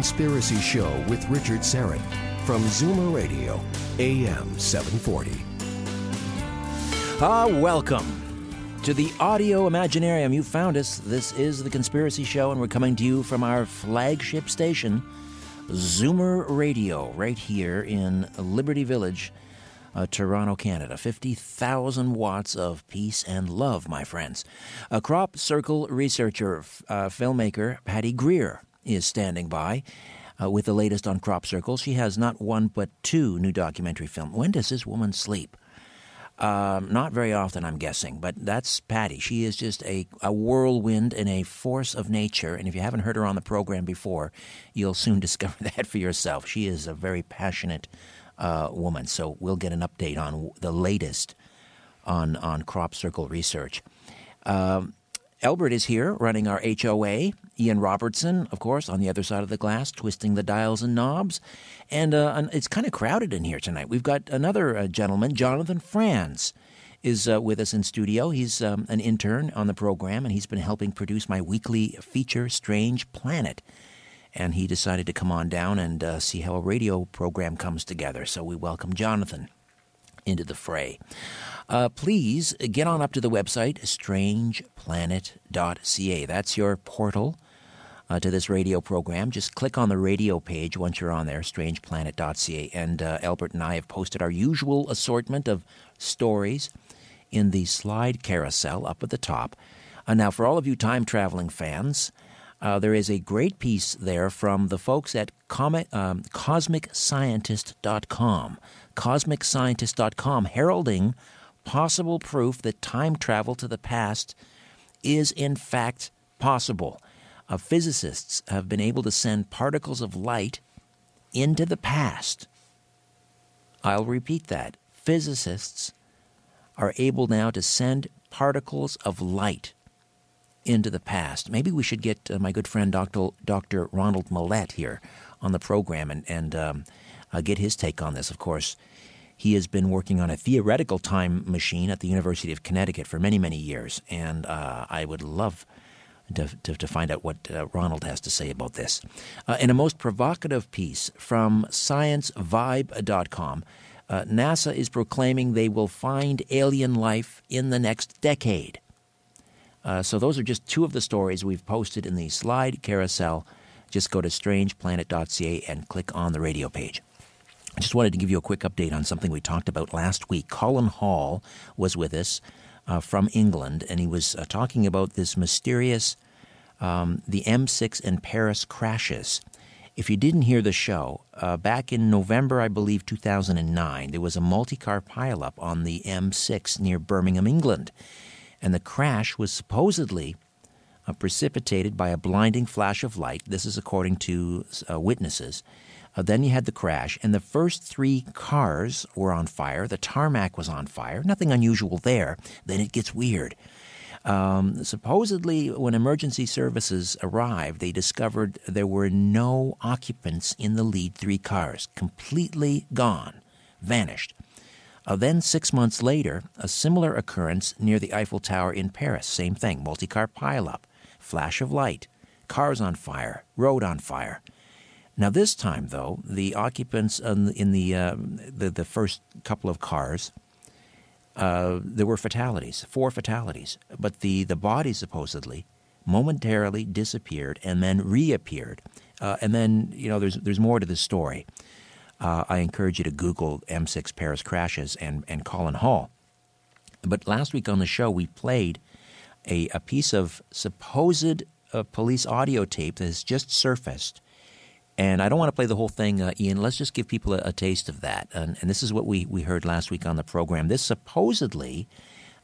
Conspiracy Show with Richard Syrett from Zoomer Radio, AM 740. Ah, welcome to the audio imaginarium. You found us. This is the Conspiracy Show, and we're coming to you from our flagship station, Zoomer Radio, right here in Liberty Village, uh, Toronto, Canada. 50,000 watts of peace and love, my friends. A crop circle researcher, uh, filmmaker, Patty Greer, is standing by. Uh, with the latest on crop circles, she has not one but two new documentary films. When does this woman sleep? Um, not very often, I'm guessing, but that's Patty. She is just a, a whirlwind and a force of nature. And if you haven't heard her on the program before, you'll soon discover that for yourself. She is a very passionate uh, woman. So we'll get an update on the latest on, on crop circle research. Um, Albert is here running our HOA. Ian Robertson, of course, on the other side of the glass, twisting the dials and knobs. And, uh, it's kind of crowded in here tonight. We've got another uh, gentleman, Jonathan Franz, is uh, with us in studio. He's um, an intern on the program, and he's been helping produce my weekly feature, Strange Planet. And he decided to come on down and uh, see how a radio program comes together. So we welcome Jonathan into the fray. Uh, please get on up to the website, strangeplanet.ca. That's your portal uh, to this radio program. Just click on the radio page once you're on there, strangeplanet.ca. And uh, Albert and I have posted our usual assortment of stories in the slide carousel up at the top. Uh, now, for all of you time traveling fans, uh, there is a great piece there from the folks at comic, um, CosmicScientist.com. CosmicScientist.com heralding possible proof that time travel to the past is in fact possible. Uh, physicists have been able to send particles of light into the past. I'll repeat that. Physicists are able now to send particles of light into the past. Maybe we should get uh, my good friend Dr. Dr. Ronald Millett here on the program and, and um, uh, get his take on this. Of course, he has been working on a theoretical time machine at the University of Connecticut for many, many years, and uh, I would love to, to, to, find out what uh, Ronald has to say about this. Uh, in a most provocative piece from ScienceVibe.com, uh, NASA is proclaiming they will find alien life in the next decade. Uh, so those are just two of the stories we've posted in the slide carousel. Just go to strangeplanet.ca and click on the radio page. I just wanted to give you a quick update on something we talked about last week. Colin Hall was with us uh, from England, and he was uh, talking about this mysterious, um, the M6 in Paris crashes. If you didn't hear the show, uh, back in November, I believe 2009, there was a multi car pileup on the M6 near Birmingham, England. And the crash was supposedly uh, precipitated by a blinding flash of light. This is according to uh, witnesses. Uh, then you had the crash, and the first three cars were on fire. The tarmac was on fire. Nothing unusual there. Then it gets weird. Um, supposedly, when emergency services arrived, they discovered there were no occupants in the lead three cars, completely gone, vanished. Uh, then, six months later, a similar occurrence near the Eiffel Tower in Paris. Same thing multi car pileup, flash of light, cars on fire, road on fire. Now, this time, though, the occupants in the, uh, the, the, first couple of cars, uh, there were fatalities, four fatalities. But the, the bodies supposedly momentarily disappeared and then reappeared. Uh, and then, you know, there's, there's more to the story. Uh, I encourage you to Google M6 Paris crashes and, and Colin Hall. But last week on the show, we played a, a piece of supposed uh, police audio tape that has just surfaced. And I don't want to play the whole thing, uh, Ian. Let's just give people a, a taste of that. And, and, this is what we, we heard last week on the program. This supposedly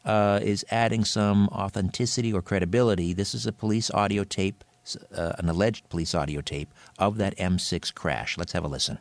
uh, is adding some authenticity or credibility. This is a police audio tape, uh, an alleged police audio tape of that M6 crash. Let's have a listen.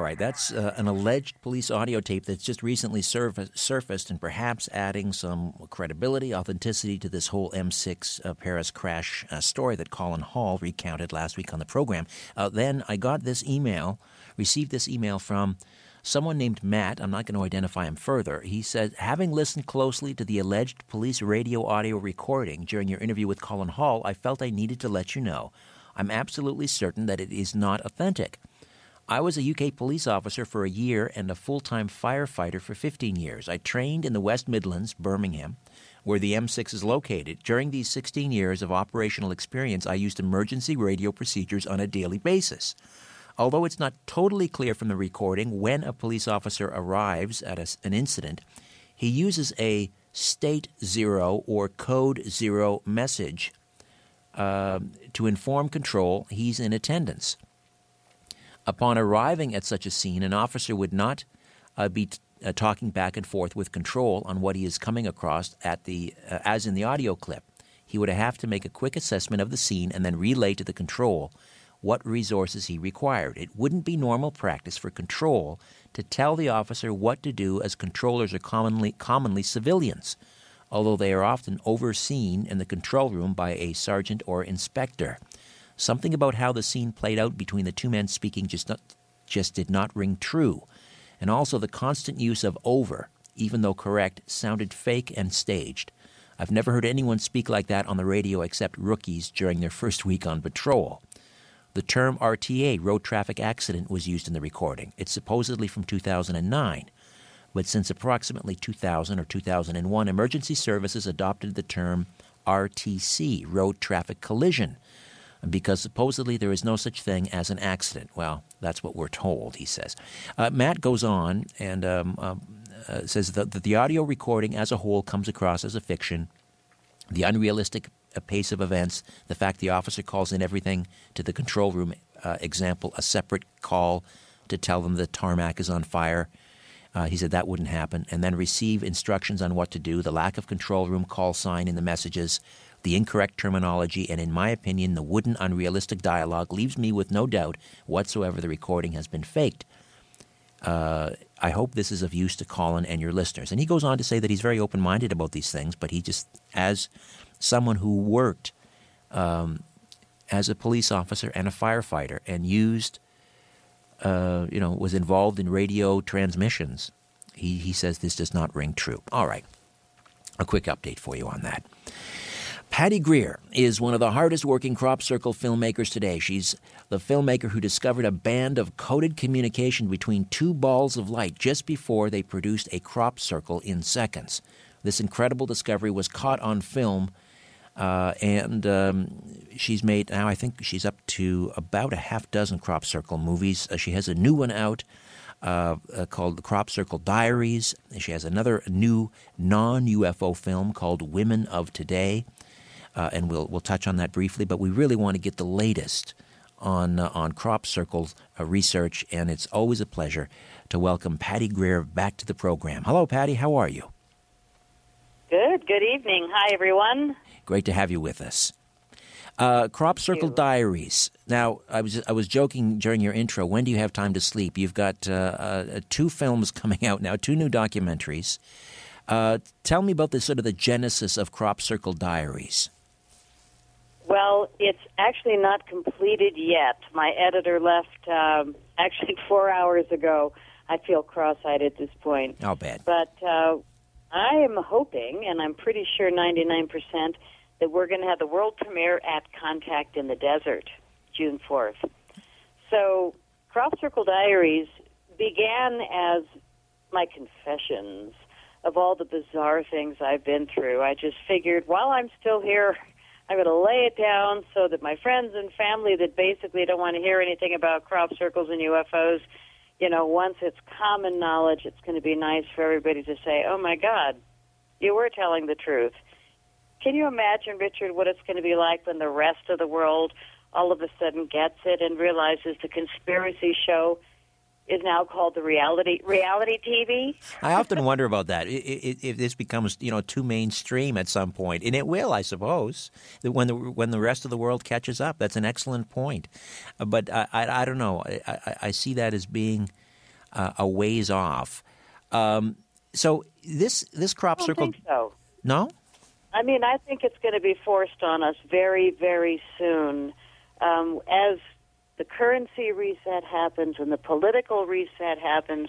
right, that's uh, an alleged police audio tape that's just recently surfaced and perhaps adding some credibility, authenticity to this whole M6 uh, Paris crash uh, story that Colin Hall recounted last week on the program. Uh, then I got this email, received this email from someone named Matt. I'm not going to identify him further. He said, having listened closely to the alleged police radio audio recording during your interview with Colin Hall, I felt I needed to let you know. I'm absolutely certain that it is not authentic. I was a UK police officer for a year and a full time firefighter for 15 years. I trained in the West Midlands, Birmingham, where the M6 is located. During these 16 years of operational experience, I used emergency radio procedures on a daily basis. Although it's not totally clear from the recording when a police officer arrives at a, an incident, he uses a state zero or code zero message uh, to inform control he's in attendance. Upon arriving at such a scene, an officer would not uh, be t- uh, talking back and forth with control on what he is coming across at the uh, as in the audio clip. He would have to make a quick assessment of the scene and then relay to the control what resources he required. It wouldn't be normal practice for control to tell the officer what to do as controllers are commonly commonly civilians, although they are often overseen in the control room by a sergeant or inspector. Something about how the scene played out between the two men speaking just, not, just did not ring true. And also the constant use of over, even though correct, sounded fake and staged. I've never heard anyone speak like that on the radio except rookies during their first week on patrol. The term RTA, road traffic accident, was used in the recording. It's supposedly from 2009. But since approximately 2000 or 2001, emergency services adopted the term RTC, road traffic collision, because supposedly there is no such thing as an accident. Well, that's what we're told, he says. Uh, Matt goes on and um, uh, uh, says that, that the audio recording as a whole comes across as a fiction. The unrealistic uh, pace of events, the fact the officer calls in everything to the control room, uh, example, a separate call to tell them the tarmac is on fire. Uh, he said that wouldn't happen. And then receive instructions on what to do, the lack of control room call sign in the messages, the incorrect terminology, and in my opinion, the wooden, unrealistic dialogue leaves me with no doubt whatsoever the recording has been faked. Uh, I hope this is of use to Colin and your listeners. And he goes on to say that he's very open minded about these things, but he just, as someone who worked um, as a police officer and a firefighter and used, uh, you know, was involved in radio transmissions, he, he says this does not ring true. All right, a quick update for you on that. Patty Greer is one of the hardest working crop circle filmmakers today. She's the filmmaker who discovered a band of coded communication between two balls of light just before they produced a crop circle in seconds. This incredible discovery was caught on film, uh, and um, she's made now, I think she's up to about a half dozen crop circle movies. Uh, she has a new one out. Uh, uh, called the Crop Circle Diaries. She has another new non UFO film called Women of Today uh, and we'll we'll touch on that briefly. But we really want to get the latest on uh, on crop circle uh, research, and it's always a pleasure to welcome Patty Greer back to the program. Hello, Patty. How are you? Good. Good evening. Hi, everyone. Great to have you with us. Uh, Crop Circle Diaries. Now, I was I was joking during your intro. When do you have time to sleep? You've got uh, uh, two films coming out now, two new documentaries. Uh, tell me about the sort of the genesis of Crop Circle Diaries. Well, it's actually not completed yet. My editor left um, actually four hours ago. I feel cross-eyed at this point. Oh, bad. But uh, I am hoping, and I'm pretty sure 99%, that we're going to have the world premiere at Contact in the Desert, June 4th. So, Crop Circle Diaries began as my confessions of all the bizarre things I've been through. I just figured while I'm still here, I'm going to lay it down so that my friends and family that basically don't want to hear anything about crop circles and UFOs, you know, once it's common knowledge, it's going to be nice for everybody to say, oh my God, you were telling the truth. Can you imagine, Richard, what it's going to be like when the rest of the world all of a sudden gets it and realizes the conspiracy show is now called the reality reality TV. I often wonder about that. If this becomes you know too mainstream at some point, and it will, I suppose, when the when the rest of the world catches up. That's an excellent point, uh, but I, I, I don't know. I, I, see that as being uh, a ways off. Um, so this this crop I circle. so. No. I mean, I think it's going to be forced on us very, very soon. Um, as the currency reset happens and the political reset happens,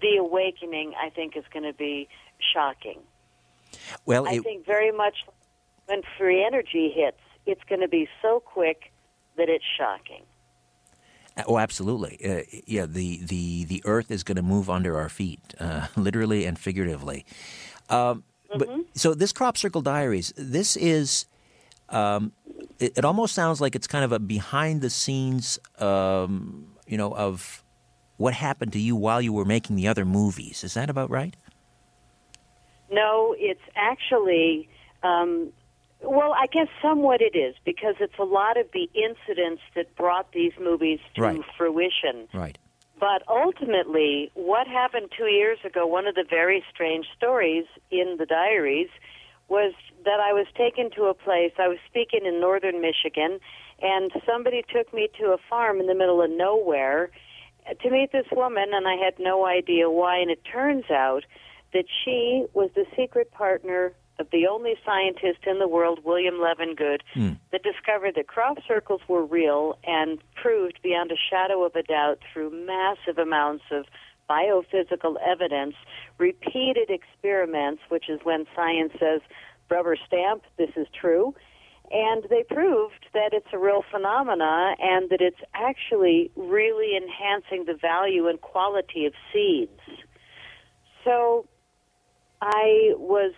the awakening, I think, is going to be shocking. Well, I it, think very much when free energy hits, it's going to be so quick that it's shocking. Oh, absolutely. Uh, yeah, the, the, the earth is going to move under our feet, uh, literally and figuratively. Um, mm-hmm. But so this crop circle diaries, this is um, it, it, almost sounds like it's kind of a behind the scenes, um, you know, of what happened to you while you were making the other movies. Is that about right? No, it's actually, um, well, I guess somewhat it is because it's a lot of the incidents that brought these movies to right. fruition. Right. But ultimately, what happened two years ago, one of the very strange stories in the diaries was that I was taken to a place. I was speaking in northern Michigan, and somebody took me to a farm in the middle of nowhere to meet this woman, and I had no idea why. And it turns out that she was the secret partner of the only scientist in the world, William Levengood, mm. that discovered that crop circles were real and proved beyond a shadow of a doubt through massive amounts of biophysical evidence, repeated experiments, which is when science says rubber stamp, this is true. And they proved that it's a real phenomena and that it's actually really enhancing the value and quality of seeds. So I was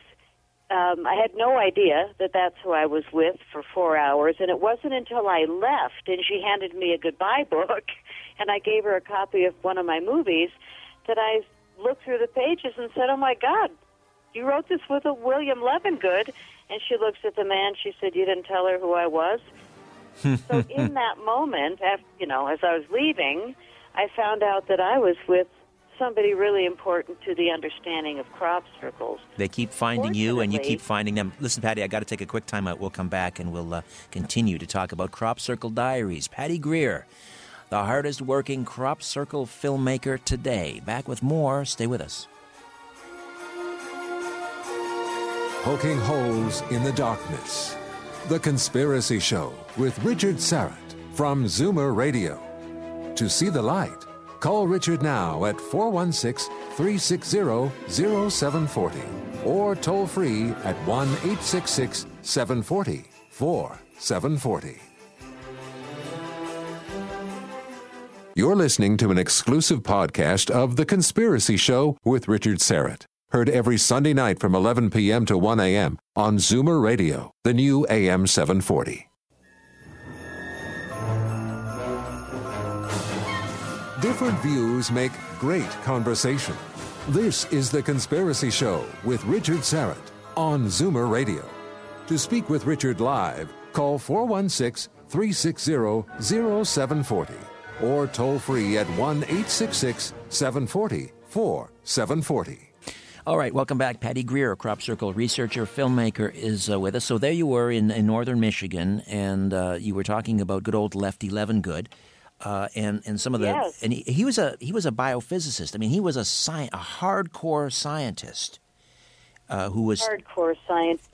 um, I had no idea that that's who I was with for four hours, and it wasn't until I left and she handed me a goodbye book, and I gave her a copy of one of my movies that I looked through the pages and said, "Oh my God, you wrote this with a William Levengood." And she looks at the man. She said, "You didn't tell her who I was." so in that moment, after, you know, as I was leaving, I found out that I was with somebody really important to the understanding of crop circles. They keep finding you, and you keep finding them. Listen, Patty, I got to take a quick time out. We'll come back and we'll uh, continue to talk about Crop Circle Diaries. Patty Greer, the hardest working crop circle filmmaker today. Back with more. Stay with us. Poking holes in the darkness. The Conspiracy Show with Richard Syrett from Zoomer Radio. To see the light, Call Richard now at 416 360 0740. or toll free at 1 866 740 4740. You're listening to an exclusive podcast of The Conspiracy Show with Richard Syrett. Heard every Sunday night from 11 p.m. to 1 a.m. on Zoomer Radio, the new AM 740. Different views make great conversation. This is The Conspiracy Show with Richard Syrett on Zoomer Radio. To speak with Richard live, call 416 360 0740 or toll free at 1 866 740 4740. All right, welcome back. Patty Greer, Crop Circle researcher, filmmaker, is uh, with us. So there you were in, in northern Michigan, and uh, you were talking about good old Lefty Levengood. Uh, and and some of the Yes. and he, he was a he was a biophysicist. I mean, he was a sci- a hardcore scientist uh, who was Hardcore scientist.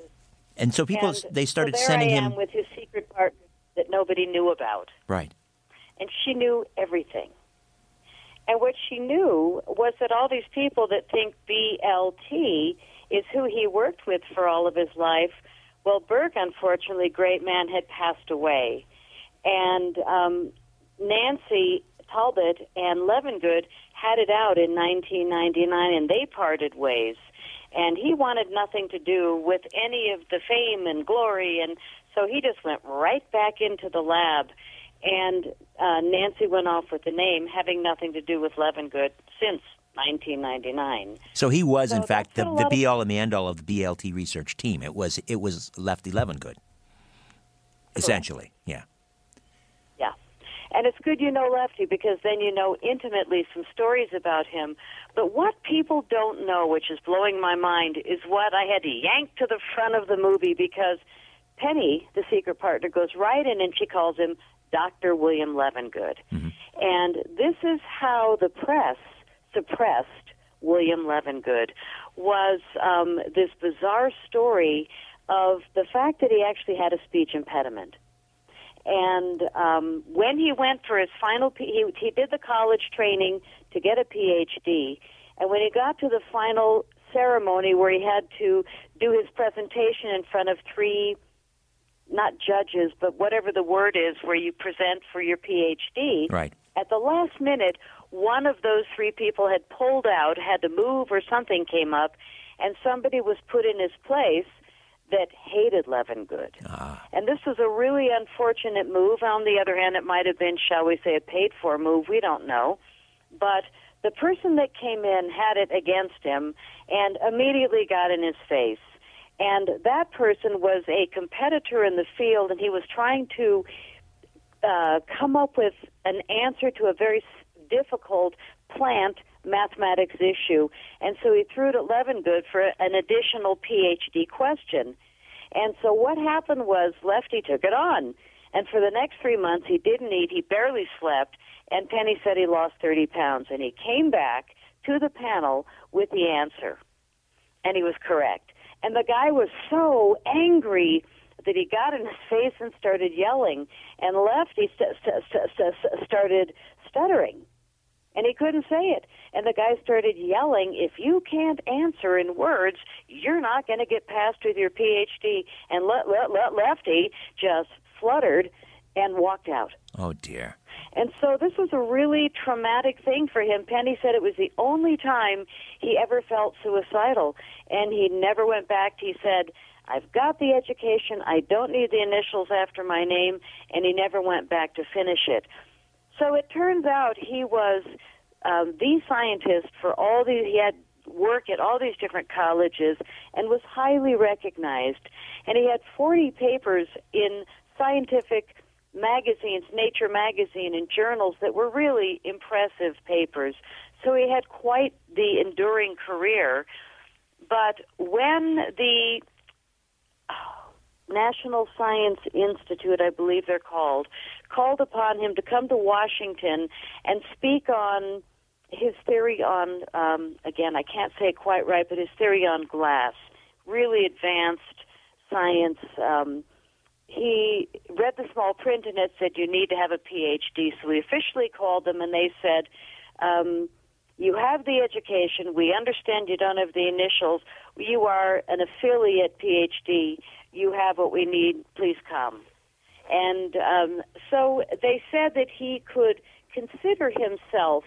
and so people and they started so there sending I am him with his secret partner that nobody knew about. right. And she knew everything. And what she knew was that all these people that think BLT is who he worked with for all of his life. Well, Burke, unfortunately, great man, had passed away, and um, Nancy Talbott and Levengood had it out in 1999, and they parted ways. And he wanted nothing to do with any of the fame and glory, and so he just went right back into the lab and uh, Nancy went off with the name, having nothing to do with Levengood since 1999. So he was in fact the, the be all and the end all of the BLT research team. It was it was Lefty Levengood. Essentially, yeah. Yeah. And it's good you know Lefty because then you know intimately some stories about him. But what people don't know, which is blowing my mind, is what I had to yank to the front of the movie because Penny, the secret partner, goes right in and she calls him Dr. William Levengood. And this is how the press suppressed William Levengood was um, this bizarre story of the fact that he actually had a speech impediment. And um, when he went for his final, P- he, he did the college training to get a PhD. And when he got to the final ceremony where he had to do his presentation in front of three, not judges, but whatever the word is, where you present for your PhD, Right. at the last minute, one of those three people had pulled out, had to move, or something came up, and somebody was put in his place that hated Levengood. Ah. And this was a really unfortunate move. On the other hand, it might have been, shall we say, a paid for move. We don't know. But the person that came in had it against him and immediately got in his face. And that person was a competitor in the field, and he was trying to uh, come up with an answer to a very difficult plant mathematics issue. And so he threw it at Levengood for an additional PhD question. And so what happened was Lefty took it on. And for the next three months, he didn't eat, he barely slept, and Penny said he lost 30 pounds. And he came back to the panel with the answer. And he was correct. And the guy was so angry that he got in his face and started yelling. And Lefty st- st- st- st- started stuttering. And he couldn't say it. And the guy started yelling, If you can't answer in words, you're not going to get passed with your PhD. And le- le- le- Lefty just fluttered and walked out. Oh dear. And so this was a really traumatic thing for him. Penny said it was the only time he ever felt suicidal. And he never went back. He said, I've got the education. I don't need the initials after my name. And he never went back to finish it. So it turns out he was um, the scientist for all these, he had work at all these different colleges and was highly recognized. And he had 40 papers in scientific magazines, Nature magazine, and journals that were really impressive papers. So he had quite the enduring career. But when the National Science Institute, I believe they're called, called upon him to come to Washington and speak on his theory on, um, again, I can't say it quite right, but his theory on glass, really advanced science. Um, he read the small print and it said you need to have a PhD. So we officially called them and they said, um, You have the education. We understand you don't have the initials. You are an affiliate PhD. You have what we need. Please come. And um, so they said that he could consider himself,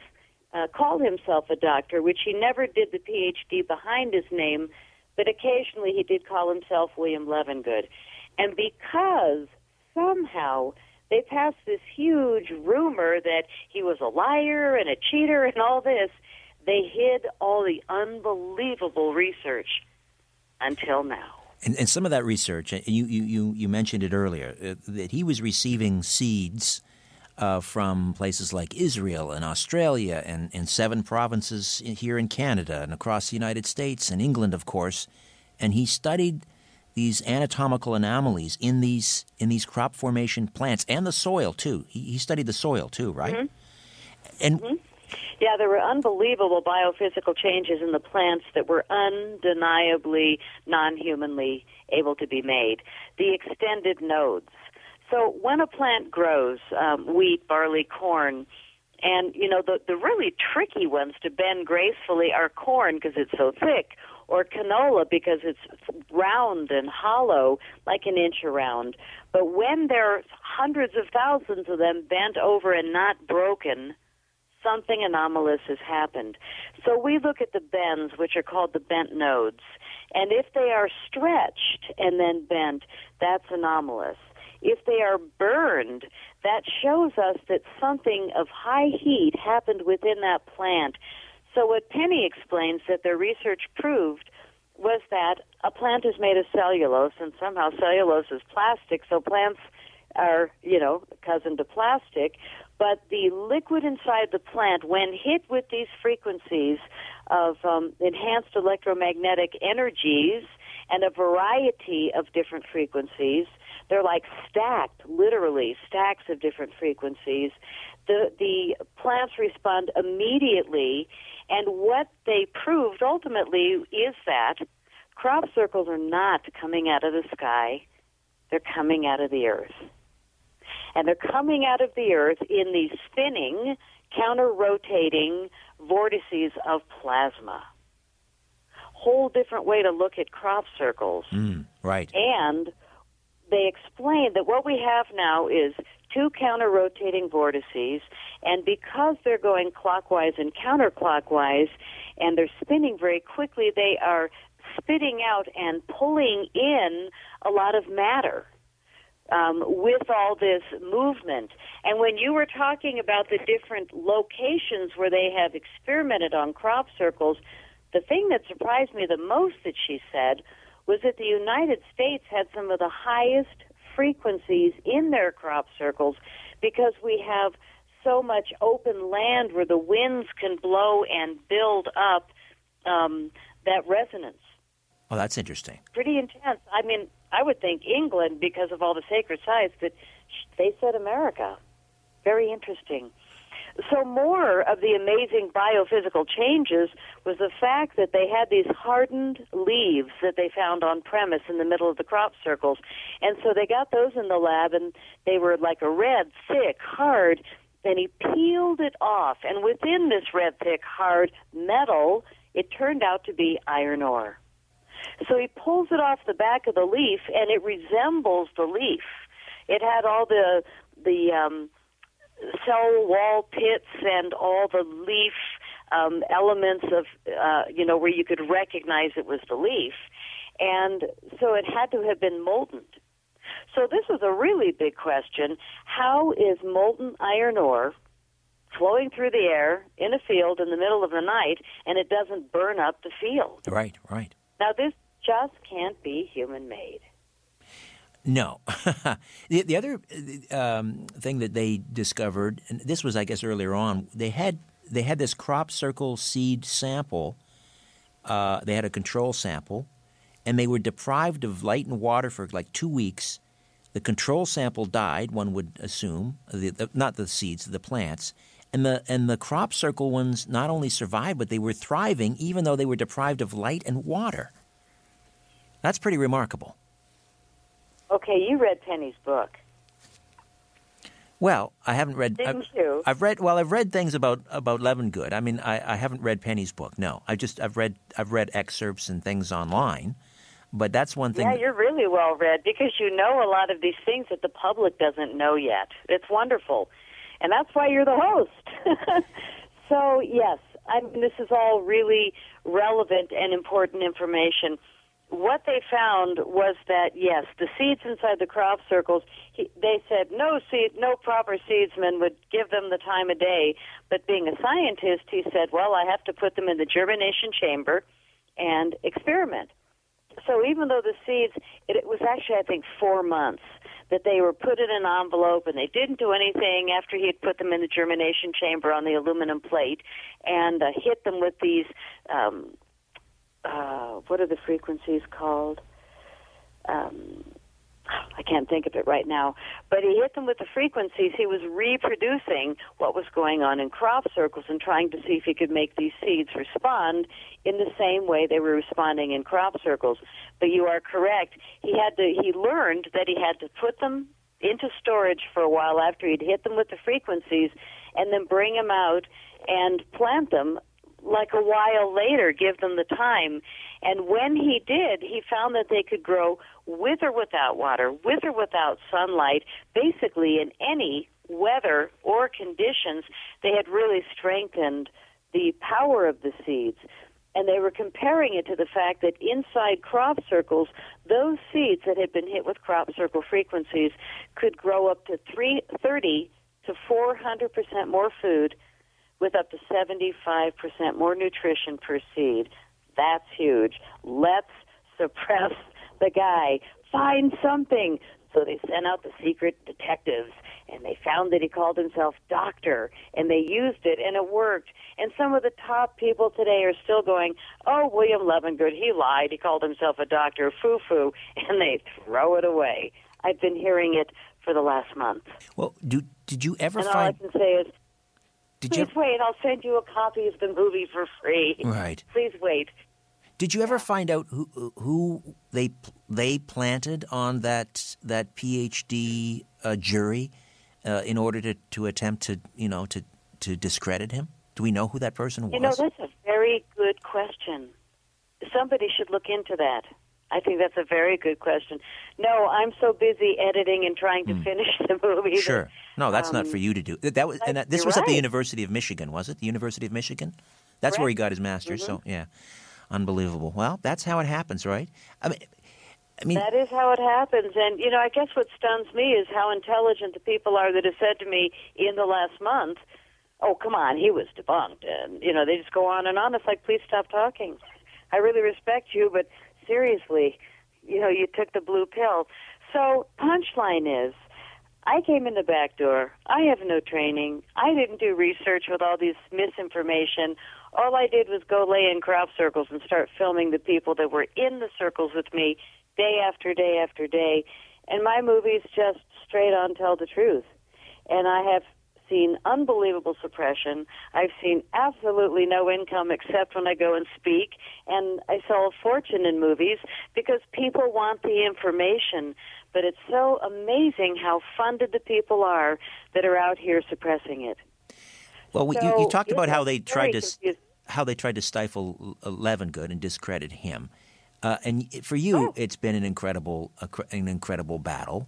uh, call himself a doctor, which he never did the PhD behind his name, but occasionally he did call himself William Levengood. And because somehow they passed this huge rumor that he was a liar and a cheater and all this, they hid all the unbelievable research until now. And, and some of that research, and you, you, you mentioned it earlier, uh, that he was receiving seeds uh, from places like Israel and Australia and, and seven provinces here in Canada and across the United States and England, of course. And he studied these anatomical anomalies in these in these crop formation plants and the soil too. He, he studied the soil too, right? Mm-hmm. And mm-hmm. Yeah, there were unbelievable biophysical changes in the plants that were undeniably non humanly able to be made. The extended nodes. So when a plant grows, um, wheat, barley, corn, and you know the the really tricky ones to bend gracefully are corn because it's so thick, or canola because it's round and hollow, like an inch around. But when there are hundreds of thousands of them bent over and not broken, something anomalous has happened. So we look at the bends, which are called the bent nodes, and if they are stretched and then bent, that's anomalous. If they are burned, that shows us that something of high heat happened within that plant. So what Penny explains that their research proved was that a plant is made of cellulose, and somehow cellulose is plastic, so plants are, you know, cousin to plastic but the liquid inside the plant, when hit with these frequencies of um, enhanced electromagnetic energies and a variety of different frequencies, they're like stacked, literally stacks of different frequencies. The the plants respond immediately, and what they proved ultimately is that crop circles are not coming out of the sky; they're coming out of the earth and they're coming out of the earth in these spinning, counter rotating vortices of plasma. Whole different way to look at crop circles. Mm, right. And they explain that what we have now is two counter rotating vortices, and because they're going clockwise and counterclockwise, and they're spinning very quickly, they are spitting out and pulling in a lot of matter um, with all this movement. And when you were talking about the different locations where they have experimented on crop circles, the thing that surprised me the most that she said was that the United States had some of the highest frequencies in their crop circles because we have so much open land where the winds can blow and build up um, that resonance. Oh, that's interesting. Pretty intense. I mean, I would think England because of all the sacred sites, but they said America. Very interesting. So, more of the amazing biophysical changes was the fact that they had these hardened leaves that they found on premise in the middle of the crop circles. And so they got those in the lab, and they were like a red, thick, hard. Then he peeled it off, and within this red, thick, hard metal, it turned out to be iron ore. So he pulls it off the back of the leaf, and it resembles the leaf. It had all the the um, cell wall pits and all the leaf um, elements of uh, you know where you could recognize it was the leaf, and so it had to have been molten. So this is a really big question: How is molten iron ore flowing through the air in a field in the middle of the night, and it doesn't burn up the field? Right, right. Now this just can't be human made. No. the, the other um, thing that they discovered, and this was, I guess, earlier on, they had they had this crop circle seed sample. Uh, they had a control sample, and they were deprived of light and water for like two weeks. The control sample died, one would assume, the, the, not the seeds, the plants, and the and the crop circle ones not only survived, but they were thriving, even though they were deprived of light and water. That's pretty remarkable. Okay, you read Penny's book. Well, I haven't read. Didn't I've, you? I've read. Well, I've read things about about Levengood. I mean, I, I haven't read Penny's book. No, I just I've read I've read excerpts and things online. But that's one thing. Yeah, you're really well read because you know a lot of these things that the public doesn't know yet. It's wonderful. And that's why you're the host. so, yes, I mean, this is all really relevant and important information. What they found was that, yes, the seeds inside the crop circles, he, they said no seed, no proper seedsman would give them the time of day. But being a scientist, he said, well, I have to put them in the germination chamber and experiment so even though the seeds, it, it was actually I think four months that they were put in an envelope and they didn't do anything after he had put them in the germination chamber on the aluminum plate and uh, hit them with these um, uh, what are the frequencies called? Um, I can't think of it right now, but he hit them with the frequencies. He was reproducing what was going on in crop circles and trying to see if he could make these seeds respond in the same way they were responding in crop circles. But you are correct. He had to he learned that he had to put them into storage for a while after he'd hit them with the frequencies and then bring them out and plant them like a while later, give them the time. And when he did, he found that they could grow with or without water, with or without sunlight, basically in any weather or conditions. They had really strengthened the power of the seeds. And they were comparing it to the fact that inside crop circles, those seeds that had been hit with crop circle frequencies could grow up to 330 to 400% more food with up to 75% more nutrition per seed. That's huge. Let's suppress the guy. Find something. So they sent out the secret detectives and they found that he called himself doctor and they used it and it worked. And some of the top people today are still going, oh, William Levengood, he lied. He called himself a doctor, foo foo, and they throw it away. I've been hearing it for the last month. Well, do, did you ever and find. all I can say is, did Please you, wait. I'll send you a copy of the movie for free. Right. Please wait. Did you ever find out who who they they planted on that that PhD uh, jury uh, in order to, to attempt to you know to to discredit him? Do we know who that person was? You know, that's a very good question. Somebody should look into that. I think that's a very good question. No, I'm so busy editing and trying to finish the movie. that-. Sure. No, that's not um, for you to do. That was and that, this you're was at the. University of Michigan, was it? The University of Michigan. That's where he got his master's. So Mm-hmm. yeah, unbelievable. Well, that's how it happens, right? I mean, I mean, That is how it happens. And, you know, I guess what stuns me is how intelligent the people are that have said to me in the last month, oh, come on, he was debunked. And, you know, they just go on and on. It's like, please stop talking. I really respect you, but seriously, you know, you took the blue pill. So, punchline is, I came in the back door. I have no training. I didn't do research with all this misinformation. All I did was go lay in crop circles and start filming the people that were in the circles with me day after day after day. And my movies just straight on tell the truth. And I have seen unbelievable suppression. I've seen absolutely no income except when I go and speak. And I sell a fortune in movies because people want the information. But it's so amazing how funded the people are that are out here suppressing it. well, we, you, you talked about how they tried to confused. how they tried to stifle L- Levengood and discredit him. Uh, and for you, Oh. it's been an incredible an incredible battle.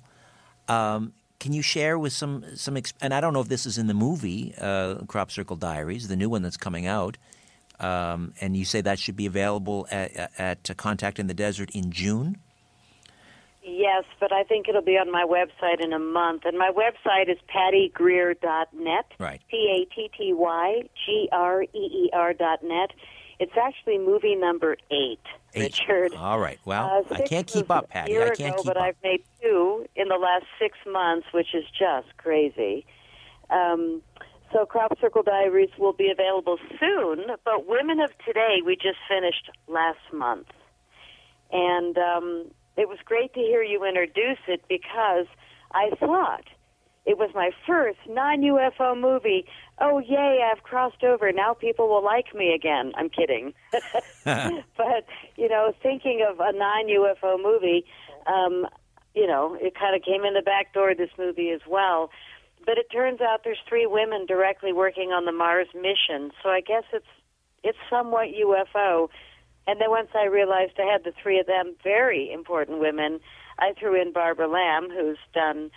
Um, can you share with some some and I don't know if this is in the movie uh, Crop Circle Diaries, the new one that's coming out. Um, and you say that should be available at, at, Contact in the Desert in June. Yes, but I think it'll be on my website in a month. And my website is pattygreer.net. Right. P A T T Y G R E E R dot net. It's actually movie number eight, Eight. Richard. All right. Well, Uh, I can't keep up, Patty. I can't ago, keep but up. I've made two in the last six months, which is just crazy. Um, so Crop Circle Diaries will be available soon, but Women of Today we just finished last month, and um, it was great to hear you introduce it because I thought it was my first non-UFO movie. Oh yay! I've crossed over. Now people will like me again. I'm kidding. but you know, thinking of a non-UFO movie, um, you know, it kind of came in the back door. of This movie as well. But it turns out there's three women directly working on the Mars mission, so I guess it's it's somewhat UFO. And then once I realized I had the three of them, very important women, I threw in Barbara Lamb, who's done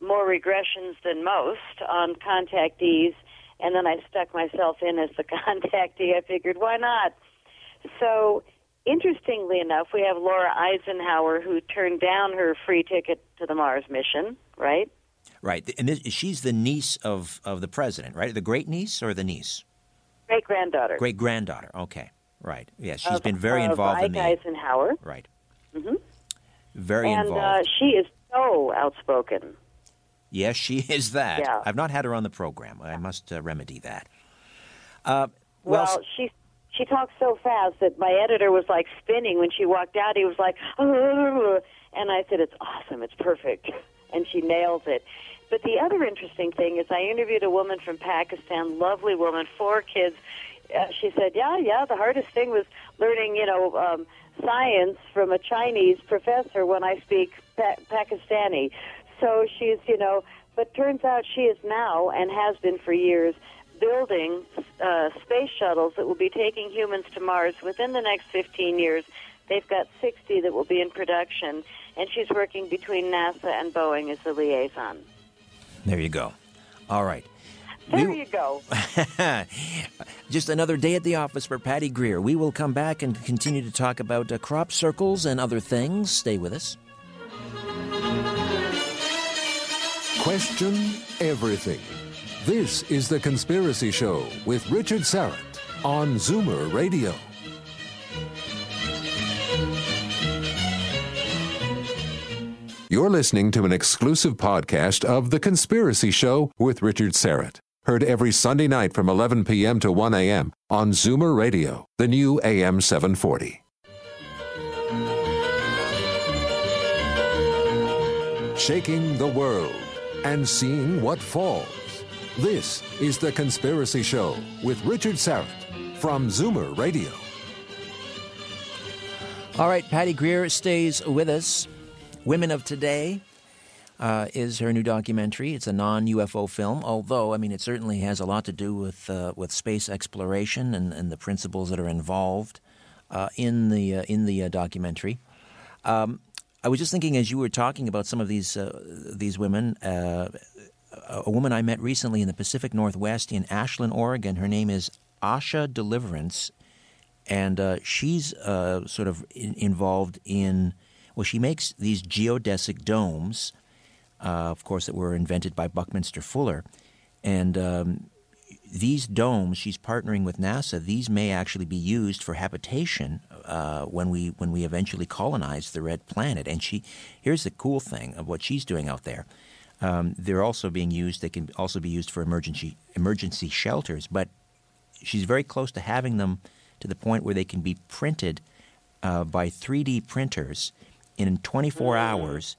more regressions than most on contactees, and then I stuck myself in as the contactee. I figured, why not? So, interestingly enough, we have Laura Eisenhower, who turned down her free ticket to the Mars mission, right? Right, and this, she's the niece of, of the president, right? The great niece or the niece? Great granddaughter. Great granddaughter. Okay, right. Yes, she's of, been very involved Ike in the Eisenhower. right. Mhm. Very and involved. uh, she is so outspoken. Yes, she is that. Yeah. I've not had her on the program. I must uh, remedy that. Uh, well, Well, she she talks so fast that my editor was like spinning when she walked out. He was like, "Ugh," and I said, "It's awesome. It's perfect," and she nails it. But the other interesting thing is, I interviewed a woman from Pakistan, lovely woman, four kids. Uh, she said, "Yeah, yeah. The hardest thing was learning, you know, um, science from a Chinese professor when I speak pa- Pakistani." So she's, you know, but turns out she is now and has been for years building uh, space shuttles that will be taking humans to Mars within the next 15 years. They've got 60 that will be in production, and she's working between NASA and Boeing as the liaison. there you go. All right. There We- you go. Just another day at the office for Patty Greer. We will come back and continue to talk about uh, crop circles and other things. Stay with us. Question everything. This is The Conspiracy Show with Richard Syrett on Zoomer Radio. You're listening to an exclusive podcast of The Conspiracy Show with Richard Syrett. Heard every Sunday night from 11 p.m. to 1 a.m. on Zoomer Radio, the new AM 740. Shaking the world and seeing what falls. This is The Conspiracy Show with Richard Syrett from Zoomer Radio. All right, Patty Greer stays with us. Women of Today uh, is her new documentary. It's a non-UFO film, although I mean it certainly has a lot to do with uh, with space exploration and, and the principles that are involved uh, in the uh, in the uh, documentary. Um, I was just thinking as you were talking about some of these uh, these women. Uh, a woman I met recently in the Pacific Northwest in Ashland, Oregon. Her name is Asha Deliverance, and uh, she's uh, sort of in, involved in. Well, she makes these geodesic domes, uh, of course, that were invented by Buckminster Fuller, and um, these domes. She's partnering with NASA. These may actually be used for habitation uh, when we when we eventually colonize the red planet. And she, here's the cool thing of what she's doing out there. Um, they're also being used. They can also be used for emergency emergency shelters. But she's very close to having them to the point where they can be printed uh, by 3D printers in 24 hours,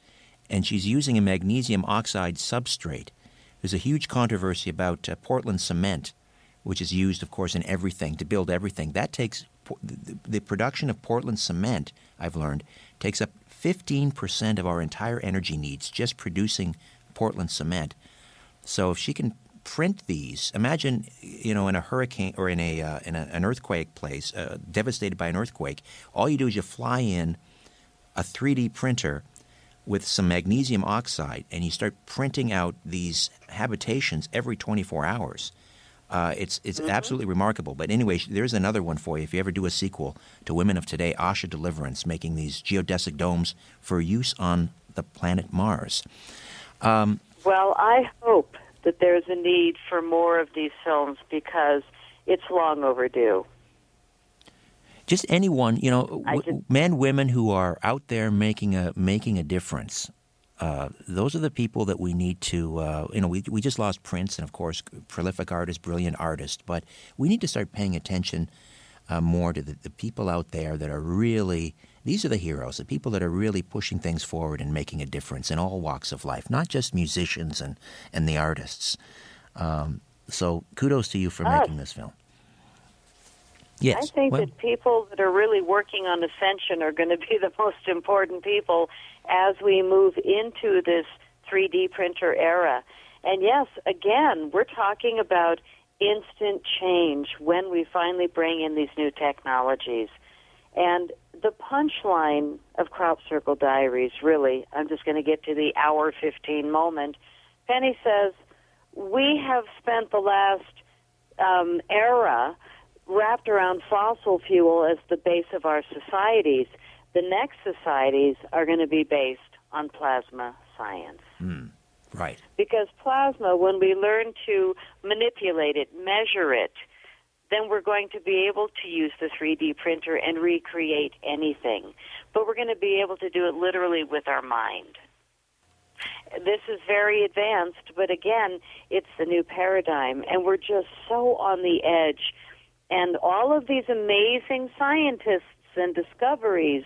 and she's using a magnesium oxide substrate. There's a huge controversy about uh, Portland cement, which is used, of course, in everything to build everything. That takes the, production of Portland cement. I've learned takes up 15% of our entire energy needs just producing Portland cement. So if she can print these, imagine you know in a hurricane or in a uh, in a, an earthquake place uh, devastated by an earthquake. All you do is you fly in a 3D printer with some magnesium oxide, and you start printing out these habitations every 24 hours. Uh, it's it's absolutely remarkable. But anyway, there's another one for you. If you ever do a sequel to Women of Today, Asha Deliverance, making these geodesic domes for use on the planet Mars. Um, Well, I hope that there's a need for more of these films because it's long overdue. Just anyone, you know, w- men, women who are out there making a making a difference. Uh, those are the people that we need to. Uh, you know, we we just lost Prince, and of course, prolific artist, brilliant artist. But we need to start paying attention uh, more to the, the people out there that are really. These are the heroes, the people that are really pushing things forward and making a difference in all walks of life, not just musicians and and the artists. Um, so, kudos to you for Us. making this film. Yes, I think well- that people that are really working on ascension are going to be the most important people as we move into this 3D printer era. And yes, again, we're talking about instant change when we finally bring in these new technologies. And the punchline of Crop Circle Diaries, really, I'm just going to get to the hour 15 moment. Penny says, We have spent the last um, era wrapped around fossil fuel as the base of our societies. The next societies are going to be based on plasma science. Mm, right. Because plasma, when we learn to manipulate it, measure it, then we're going to be able to use the 3D printer and recreate anything. But we're going to be able to do it literally with our mind. This is very advanced, but again, it's the new paradigm, and we're just so on the edge. And all of these amazing scientists and discoveries,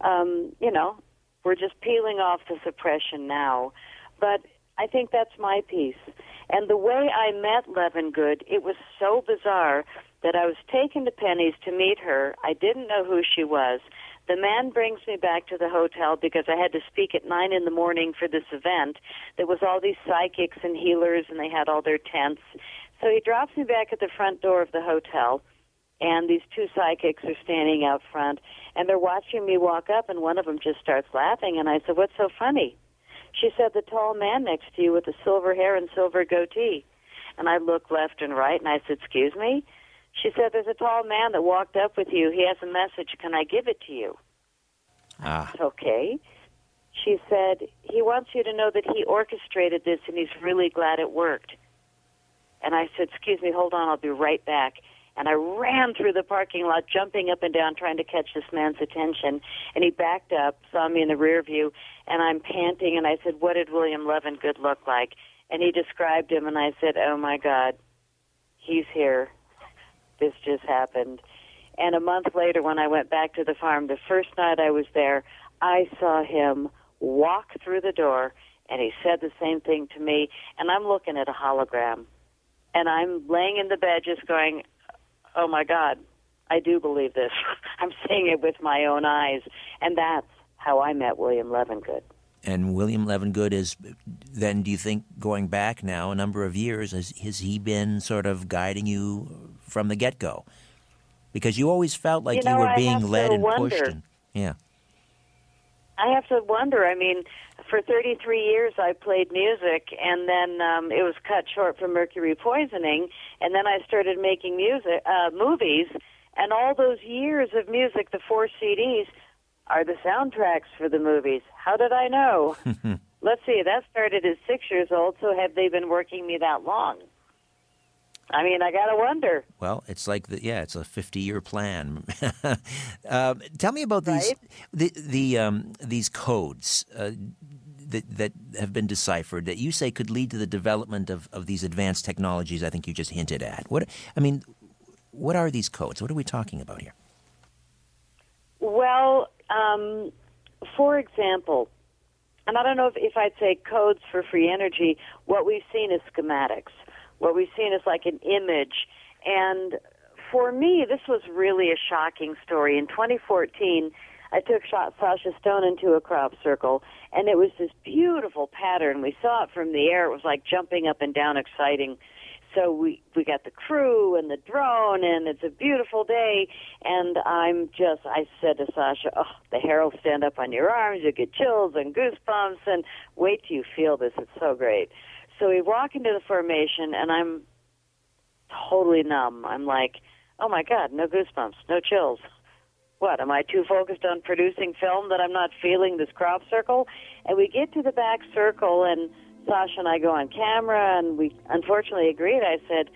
um, you know, we're just peeling off the suppression now. But I think that's my piece. And the way I met Levengood, it was so bizarre that I was taken to Penny's to meet her. I didn't know who she was. The man brings me back to the hotel because I had to speak at nine in the morning for this event. There was all these psychics and healers, and they had all their tents. So he drops me back at the front door of the hotel, and these two psychics are standing out front, and they're watching me walk up, and one of them just starts laughing, and I said, "What's so funny?" She said, "The tall man next to you with the silver hair and silver goatee." And I looked left and right, and I said, "Excuse me." She said, There's a tall man that walked up with you. He has a message. Can I give it to you? Ah. Okay. She said, He wants you to know that he orchestrated this and he's really glad it worked. And I said, Excuse me, hold on, I'll be right back. And I ran through the parking lot, jumping up and down, trying to catch this man's attention. And he backed up, saw me in the rear view, and I'm panting. And I said, What did William Levengood look like? And he described him, and I said, Oh my God, he's here this just happened. And a month later, when I went back to the farm, the first night I was there, I saw him walk through the door, and he said the same thing to me. And I'm looking at a hologram, and I'm laying in the bed, just going, "Oh my God, I do believe this. I'm seeing it with my own eyes." And that's how I met William Levengood. And William Levengood is then, do you think, going back now a number of years, has, has he been sort of guiding you from the get go? Because you always felt like you, know, you were being led and wonder. pushed. And, yeah. I have to wonder. I mean, for 33 years I played music, and then um, it was cut short for mercury poisoning, and then I started making music, uh, movies, and all those years of music, the four CDs, are the soundtracks for the movies. How did I know? Let's see, that started at six years old, so have they been working me that long? I mean, I got to wonder. Well, it's like the yeah, it's a fifty-year plan. um, tell me about these Right. the the um, these codes uh, that that have been deciphered that you say could lead to the development of, of these advanced technologies. I think you just hinted at. What I mean, what are these codes? What are we talking about here? Well, um, for example, and I don't know if, if I'd say codes for free energy, what we've seen is schematics. What we've seen is like an image. And for me, this was really a shocking story. In 2014, I took Sha- Sasha Stone into a crop circle, and it was this beautiful pattern. We saw it from the air. It was like jumping up and down, exciting. So we we got the crew and the drone, and it's a beautiful day. And I'm just, I said to Sasha, "Oh, the hair will stand up on your arms. You get chills and goosebumps, and wait till you feel this. It's so great." So we walk into the formation, and I'm totally numb. I'm like, "Oh my God, no goosebumps, no chills." What, am I too focused on producing film that I'm not feeling this crop circle? And we get to the back circle, and Sasha and I go on camera, and we unfortunately agreed. I said,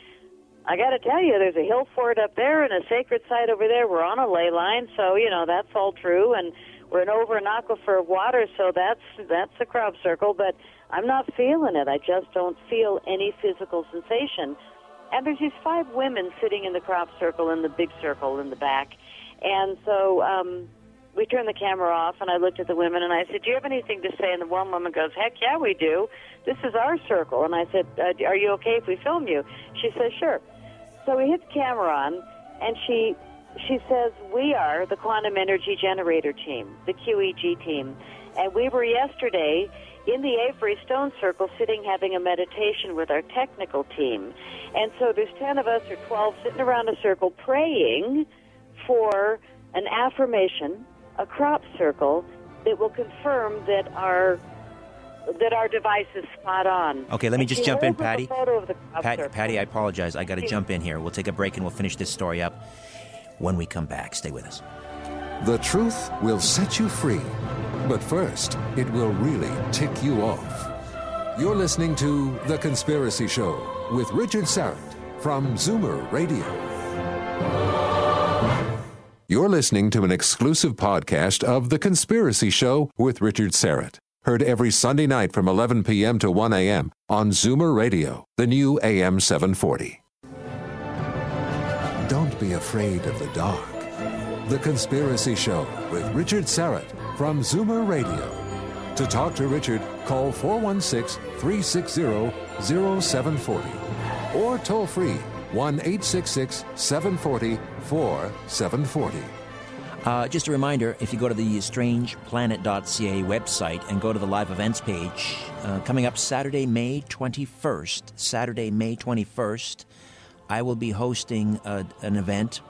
I got to tell you, there's a hill fort up there and a sacred site over there. We're on a ley line, so you know that's all true, and we're an over an aquifer of water, so that's that's a crop circle. But I'm not feeling it. I just don't feel any physical sensation. And there's these five women sitting in the crop circle in the big circle in the back, and so um, we turned the camera off, and I looked at the women, and I said, "Do you have anything to say?" And the one woman goes, "Heck yeah, we do. This is our circle." And I said, uh, "Are you okay if we film you?" She says, "Sure." So we hit the camera on, and she she says, We are the Quantum Energy Generator team, the QEG team. And we were yesterday in the Avebury Stone Circle sitting having a meditation with our technical team. And so there's 10 of us or 12 sitting around a circle praying for an affirmation, a crop circle that will confirm that our that our device is spot on. Okay, let me And just jump in, holds up a Patty. photo of the crop Pat. Patty, I apologize. I got to jump in here. We'll take a break and we'll finish this story up when we come back. Stay with us. The truth will set you free. But first, it will really tick you off. You're listening to The Conspiracy Show with Richard Syrett from Zoomer Radio. You're listening to an exclusive podcast of The Conspiracy Show with Richard Syrett. Heard every Sunday night from 11 p.m. to 1 a.m. on Zoomer Radio, the new AM 740. Don't be afraid of the dark. The Conspiracy Show with Richard Syrett from Zoomer Radio. To talk to Richard, call 416 360 0740 or toll free 1 866 740 4740. Uh, just a reminder if you go to the strangeplanet.ca website and go to the live events page, uh, coming up Saturday, May 21st, Saturday, May 21st, I will be hosting a, an event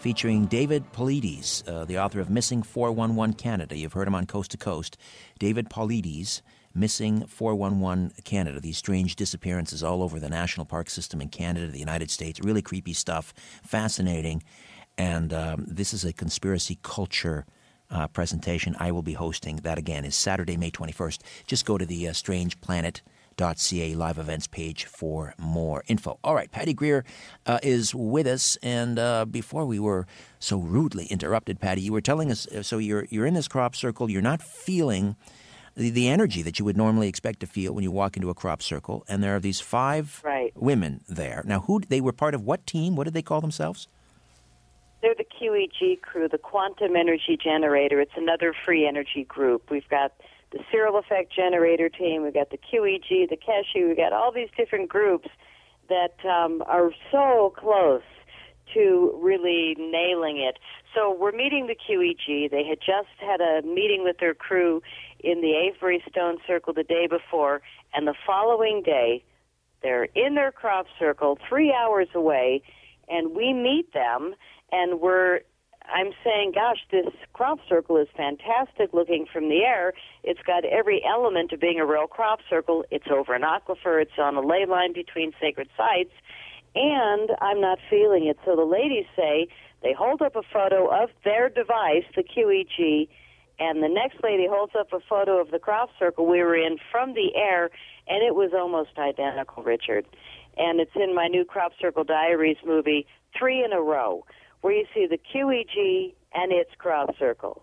featuring David Paulides, uh, the author of Missing 411 Canada. You've heard him on Coast to Coast. David Paulides, Missing 411 Canada, these strange disappearances all over the national park system in Canada, the United States. Really creepy stuff, fascinating. And um, this is a conspiracy culture uh, presentation I will be hosting. That again is Saturday, May 21st. Just go to the uh, strangeplanet.ca live events page for more info. All right, Patty Greer uh, is with us. And uh, before we were so rudely interrupted, Patty, you were telling us uh, so you're, you're in this crop circle, you're not feeling the, the energy that you would normally expect to feel when you walk into a crop circle. And there are these five Right. women there. Now, who they were part of what team? What did they call themselves? They're the QEG crew, the Quantum Energy Generator. It's another free energy group. We've got the Searl Effect Generator team. We've got the QEG, the Keshe. We've got all these different groups that um, are so close to really nailing it. So we're meeting the QEG. They had just had a meeting with their crew in the Avebury Stone Circle the day before, and the following day, they're in their crop circle, three hours away, and we meet them, and we're I'm saying, gosh, this crop circle is fantastic looking from the air. It's got every element of being a real crop circle. It's over an aquifer. It's on a ley line between sacred sites. And I'm not feeling it. So the ladies say they hold up a photo of their device, the QEG, and the next lady holds up a photo of the crop circle we were in from the air, and it was almost identical, Richard. And it's in my new Crop Circle Diaries movie, three in a row, where you see the QEG and its crop circle.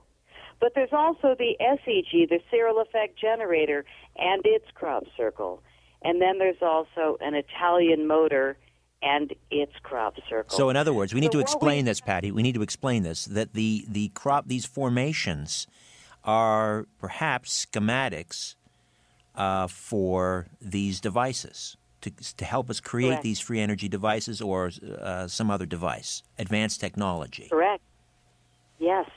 But there's also the SEG, the Searl effect generator, and its crop circle. And then there's also an Italian motor and its crop circle. So, in other words, we need So to explain we- this, Patty. We need to explain this that the the crop these formations are perhaps schematics uh, for these devices to to help us create Correct. these free energy devices or uh, some other device, advanced technology. Correct. Yes.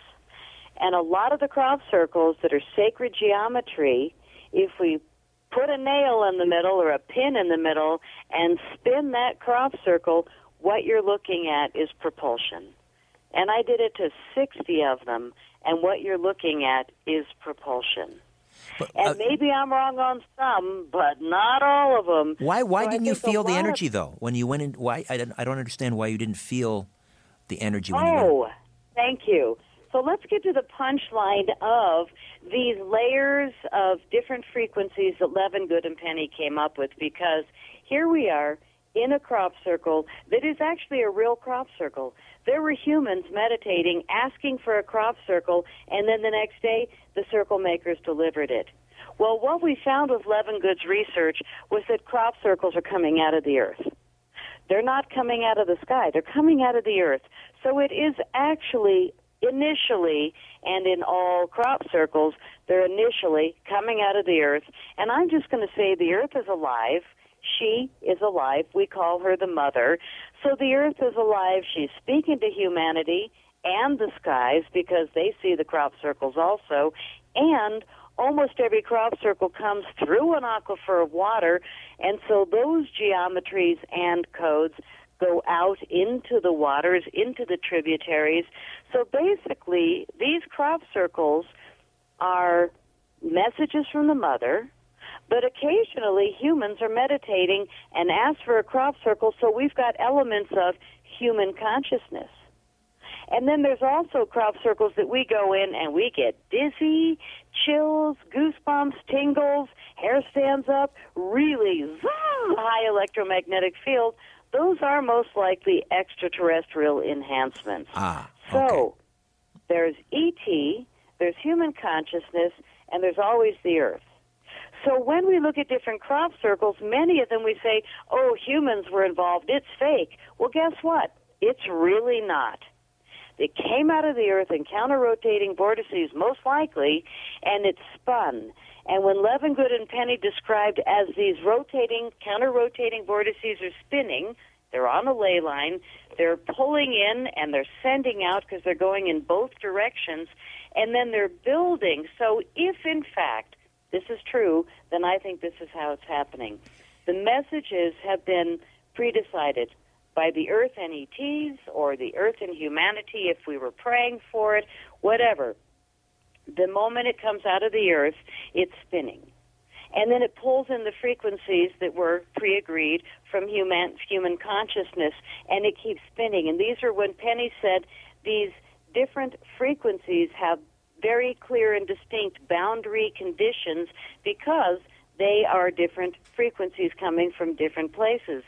And a lot of the crop circles that are sacred geometry, if we put a nail in the middle or a pin in the middle and spin that crop circle, what you're looking at is propulsion. And I did it to 60 of them, and what you're looking at is propulsion. But, And uh, maybe I'm wrong on some, but not all of them. why why So didn't you feel the lot of- energy though when you went in? Why I don't, I don't understand why you didn't feel the energy when you went. Oh, thank you. So let's get to the punchline of these layers of different frequencies that Levengood, and Penny came up with because here we are in a crop circle that is actually a real crop circle. There were humans meditating, asking for a crop circle, and then the next day the circle makers delivered it. Well, what we found with Levengood's research was that crop circles are coming out of the earth. They're not coming out of the sky. They're coming out of the earth. So it is actually initially and in all crop circles, they're initially coming out of the earth. And I'm just going to say the earth is alive. She is alive. We call her the mother. So the earth is alive. She's speaking to humanity and the skies because they see the crop circles also. And almost every crop circle comes through an aquifer of water, and so those geometries and codes go out into the waters, into the tributaries. So basically, these crop circles are messages from the mother, but occasionally humans are meditating and ask for a crop circle, so we've got elements of human consciousness. And then there's also crop circles that we go in and we get dizzy, chills, goosebumps, tingles, hair stands up, really high electromagnetic field. Those are most likely extraterrestrial enhancements. Ah, okay. so there's ET, there's human consciousness, and there's always the Earth. So when we look at different crop circles, many of them we say, oh, humans were involved, it's fake. Well, guess what? It's really not. It came out of the earth in counter-rotating vortices, most likely, and it spun. And when Levengood and Penny described as these rotating, counter-rotating vortices are spinning, they're on a ley line, they're pulling in and they're sending out because they're going in both directions, and then they're building. So if in fact this is true, then I think this is how it's happening. The messages have been pre-decided by the earth and ETs or the earth and humanity if we were praying for it, whatever. The moment it comes out of the earth, it's spinning. And then it pulls in the frequencies that were pre agreed from human, human consciousness, and it keeps spinning. And these are when Penny said these different frequencies have very clear and distinct boundary conditions because they are different frequencies coming from different places.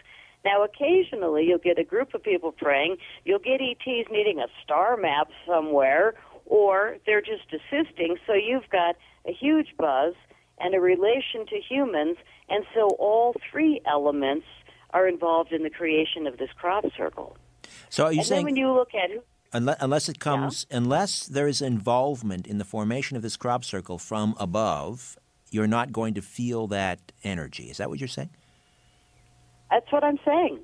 Now, occasionally you'll get a group of people praying, you'll get ETs needing a star map somewhere, or they're just assisting, so you've got a huge buzz and a relation to humans, and so all three elements are involved in the creation of this crop circle. So are you and saying then when you look at who unless, unless it comes unless there is involvement in the formation of this crop circle from above, you're not going to feel that energy. Is that what you're saying? That's what I'm saying.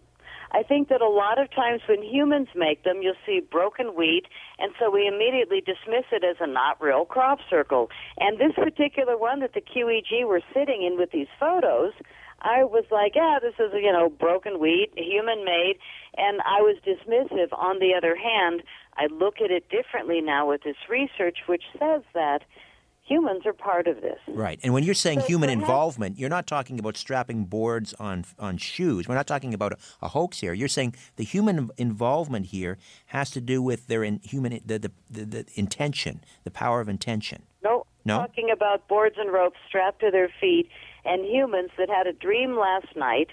I think that a lot of times when humans make them, you'll see broken wheat, and so we immediately dismiss it as a not real crop circle. And this particular one that the QEG were sitting in with these photos, I was like, yeah, this is, you know, broken wheat, human made, and I was dismissive. On the other hand, I look at it differently now with this research, which says that humans are part of this. Right. And when you're saying So human perhaps- involvement, you're not talking about strapping boards on on shoes. We're not talking about a, a hoax here. You're saying the human involvement here has to do with their in, human the, the, the, the intention, the power of intention. No, No? talking about boards and ropes strapped to their feet and humans that had a dream last night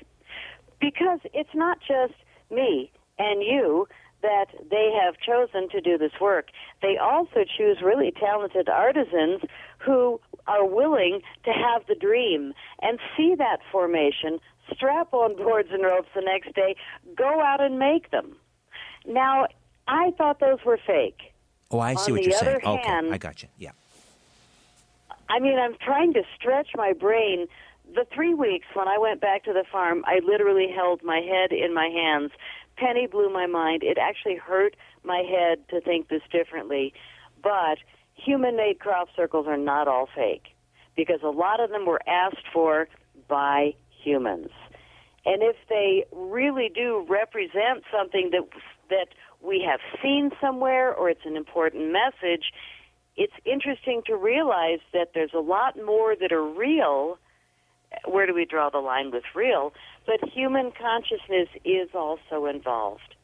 because it's not just me and you that they have chosen to do this work. They also choose really talented artisans who are willing to have the dream and see that formation, strap on boards and ropes the next day, go out and make them. Now, I thought those were fake. Oh, I see On what you're saying. other Okay, hand- I got you. Yeah. I mean, I'm trying to stretch my brain. The three weeks when I went back to the farm, I literally held my head in my hands. Penny blew my mind. It actually hurt my head to think this differently. But human made crop circles are not all fake because a lot of them were asked for by humans. And if they really do represent something that that we have seen somewhere or it's an important message, it's interesting to realize that there's a lot more that are real. Where do we draw the line with real? But human consciousness is also involved.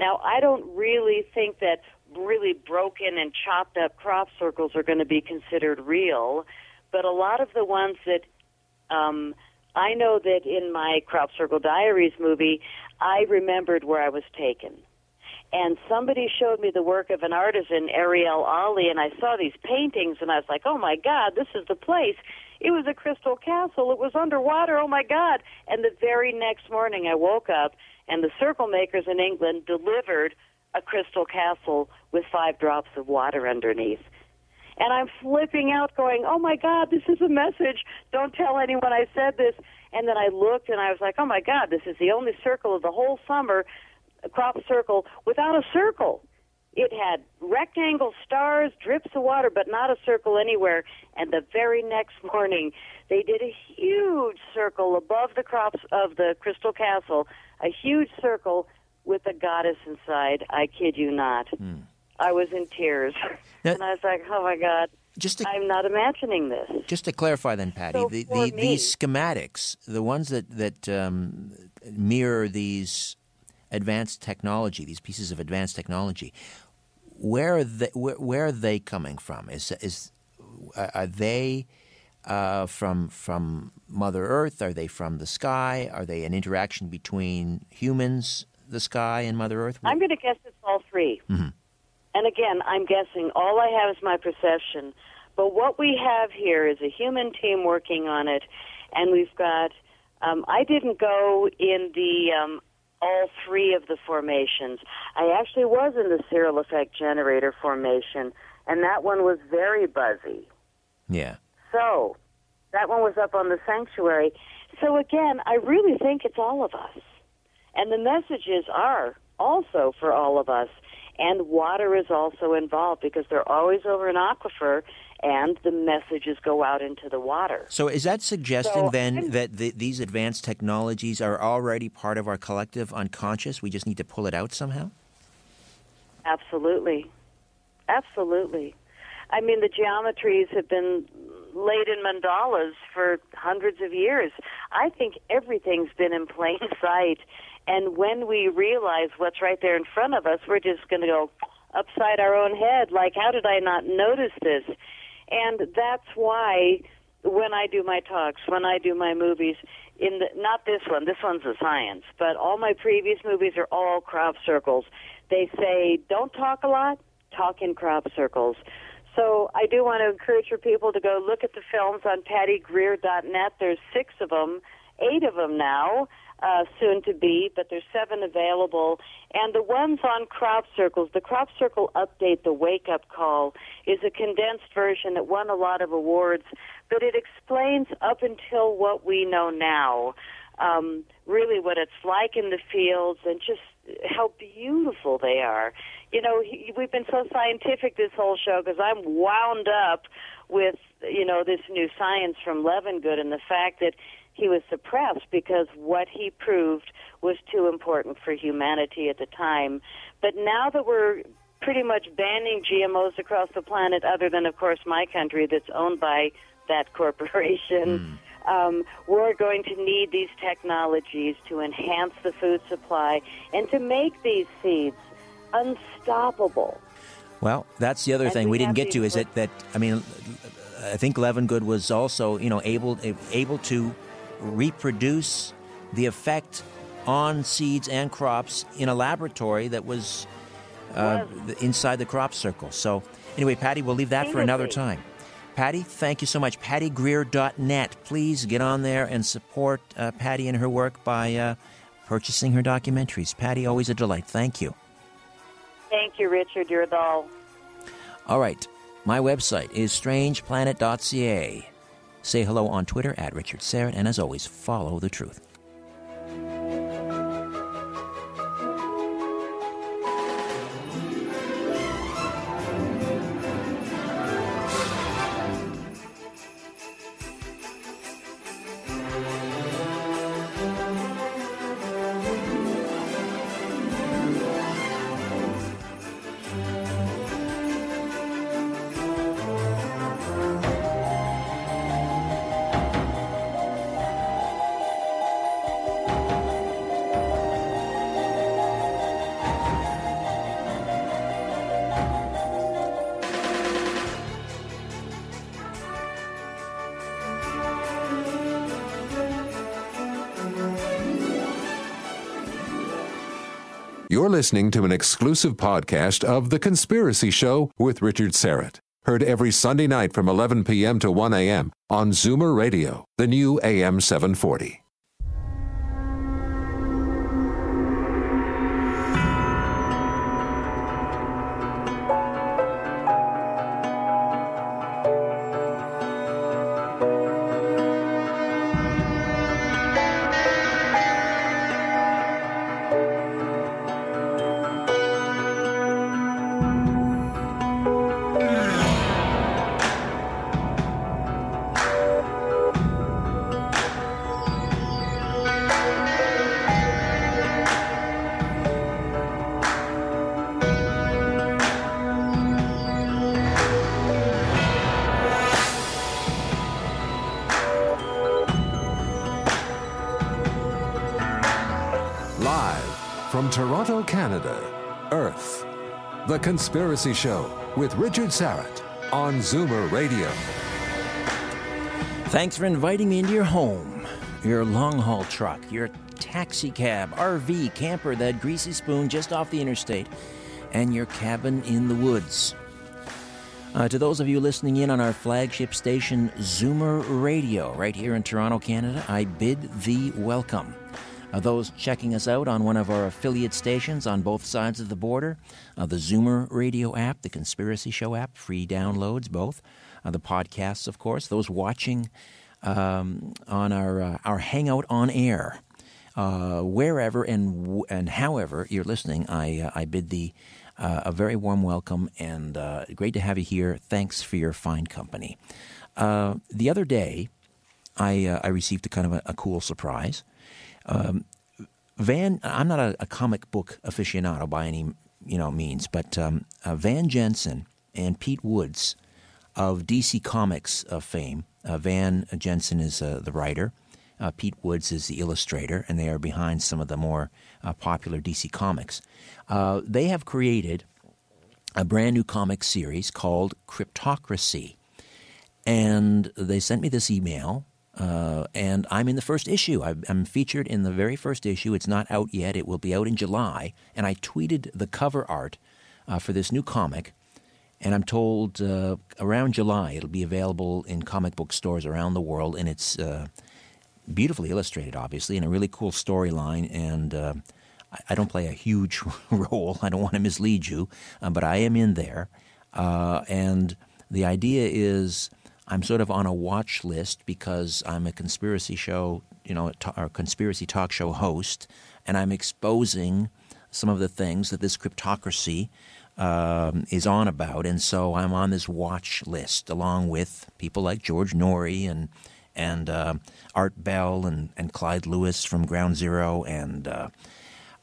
Now, I don't really think that really broken and chopped up crop circles are going to be considered real, but a lot of the ones that um, I know that in my Crop Circle Diaries movie, I remembered where I was taken and somebody showed me the work of an artisan, Ariel Ali, and I saw these paintings, and I was like, oh my God, this is the place. It was a crystal castle. It was underwater. Oh my God. And the very next morning, I woke up, and the circle makers in England delivered a crystal castle with five drops of water underneath. And I'm flipping out, going, oh my God, this is a message. Don't tell anyone I said this. And then I looked, and I was like, oh my God, this is the only circle of the whole summer a crop circle without a circle. It had rectangle stars, drips of water, but not a circle anywhere. And the very next morning, they did a huge circle above the crops of the Crystal Castle, a huge circle with a goddess inside. I kid you not. Hmm. I was in tears. Now- and I was like, oh my God, Just to I'm not imagining this. Just to clarify, then, Patty, So the, the, these schematics, the ones that that um, mirror these advanced technology, these pieces of advanced technology, where are they, where, where are they coming from? Is is are they uh, from from Mother Earth? Are they from the sky? Are they an interaction between humans, the sky, and Mother Earth? I'm going to guess it's all 3 And again, I'm guessing. All I have is my perception. But what we have here is a human team working on it, and we've got. Um, I didn't go in the um, all three of the formations. I actually was in the Searl effect generator formation, and that one was very buzzy. yeah. So that one was up on the sanctuary. So again, I really think it's all of us. And the messages are also for all of us. And water is also involved because they're always over an aquifer and the messages go out into the water. So is that suggesting So then I'm- that the, these advanced technologies are already part of our collective unconscious? We just need to pull it out somehow? Absolutely. Absolutely. I mean, the geometries have been laid in mandalas for hundreds of years. I think everything's been in plain sight. And when we realize what's right there in front of us, we're just going to go upside our own head. Like, how did I not notice this? And that's why when I do my talks, when I do my movies, in the, not this one, this one's a science, but all my previous movies are all crop circles. They say, don't talk a lot, talk in crop circles. So I do want to encourage your people to go look at the films on pattygreer.net. There's six of them, eight of them now, uh, soon to be, but there's seven available. And the ones on crop circles, the crop circle update, the wake up call, is a condensed version that won a lot of awards, but it explains up until what we know now, um, really what it's like in the fields and just how beautiful they are. You know, he, we've been so scientific this whole show because I'm wound up with, you know, this new science from Levengood and the fact that he was suppressed because what he proved was too important for humanity at the time. But now that we're pretty much banning GMOs across the planet, other than, of course, my country that's owned by that corporation, um, we're going to need these technologies to enhance the food supply and to make these seeds unstoppable. Well, that's the other And thing we we didn't get to is that, that I mean, I think Levengood was also, you know, able able to reproduce the effect on seeds and crops in a laboratory that was uh, inside the crop circle. So, anyway, Patty, we'll leave that for another time. Patty, thank you so much. PattyGreer.net. Please get on there and support uh, Patty and her work by uh, purchasing her documentaries. Patty, always a delight. Thank you. Thank you, Richard. You're a doll. All right. My website is strangeplanet.ca. Say hello on Twitter at Richard Syrett, and as always, follow the truth. Listening to an exclusive podcast of The Conspiracy Show with Richard Syrett. Heard every Sunday night from 11 p.m. to 1 a.m. on Zoomer Radio, the new AM 740. Canada, Earth. The Conspiracy Show with Richard Syrett on Zoomer Radio. Thanks for inviting me into your home, your long haul truck, your taxi cab, RV, camper, that greasy spoon just off the interstate, and your cabin in the woods. Uh, to those of you listening in on our flagship station, Zoomer Radio, right here in Toronto, Canada, I bid thee welcome. Uh, those checking us out on one of our affiliate stations on both sides of the border, uh, the Zoomer Radio app, the Conspiracy Show app, free downloads both, uh, the podcasts, of course, those watching um, on our, uh, our Hangout on Air. Uh, wherever and and however you're listening, I uh, I bid thee a very warm welcome and great to have you here. Thanks for your fine company. The other day, I I received a kind of a, a cool surprise. Um, Van, I'm not a, a, comic book aficionado by any you know means, but um, Van Jensen and Pete Woods of DC Comics fame. Van Jensen is the writer. Uh, Pete Woods is the illustrator, and they are behind some of the more uh, popular DC comics. Uh, they have created a brand new comic series called Cryptocracy. And they sent me this email, uh, and I'm in the first issue. i am featured in the very first issue. It's not out yet, it will be out in July. And I tweeted the cover art uh, for this new comic. And I'm told uh, around July it'll be available in comic book stores around the world, and it's beautifully illustrated, obviously, and a really cool storyline. And uh, I, don't play a huge role. I don't want to mislead you, uh, but I am in there. Uh, and the idea is I'm sort of on a watch list because I'm a conspiracy show, you know, or conspiracy talk show host, and I'm exposing some of the things that this cryptocracy um, is on about. And so I'm on this watch list along with people like George Noory and and uh, Art Bell and, and Clyde Lewis from Ground Zero and uh,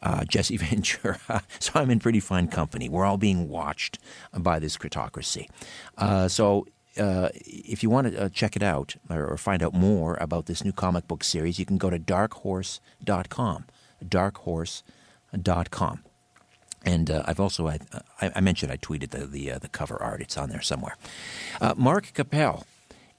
uh, Jesse Ventura. so I'm in pretty fine company. We're all being watched by this cryptocracy. Uh, so uh, if you want to uh, check it out or, or, find out more about this new comic book series, you can go to darkhorse.com. Darkhorse.com. And uh, I've also I, I, mentioned I tweeted the the, uh, the cover art. It's on there somewhere. Mark Capel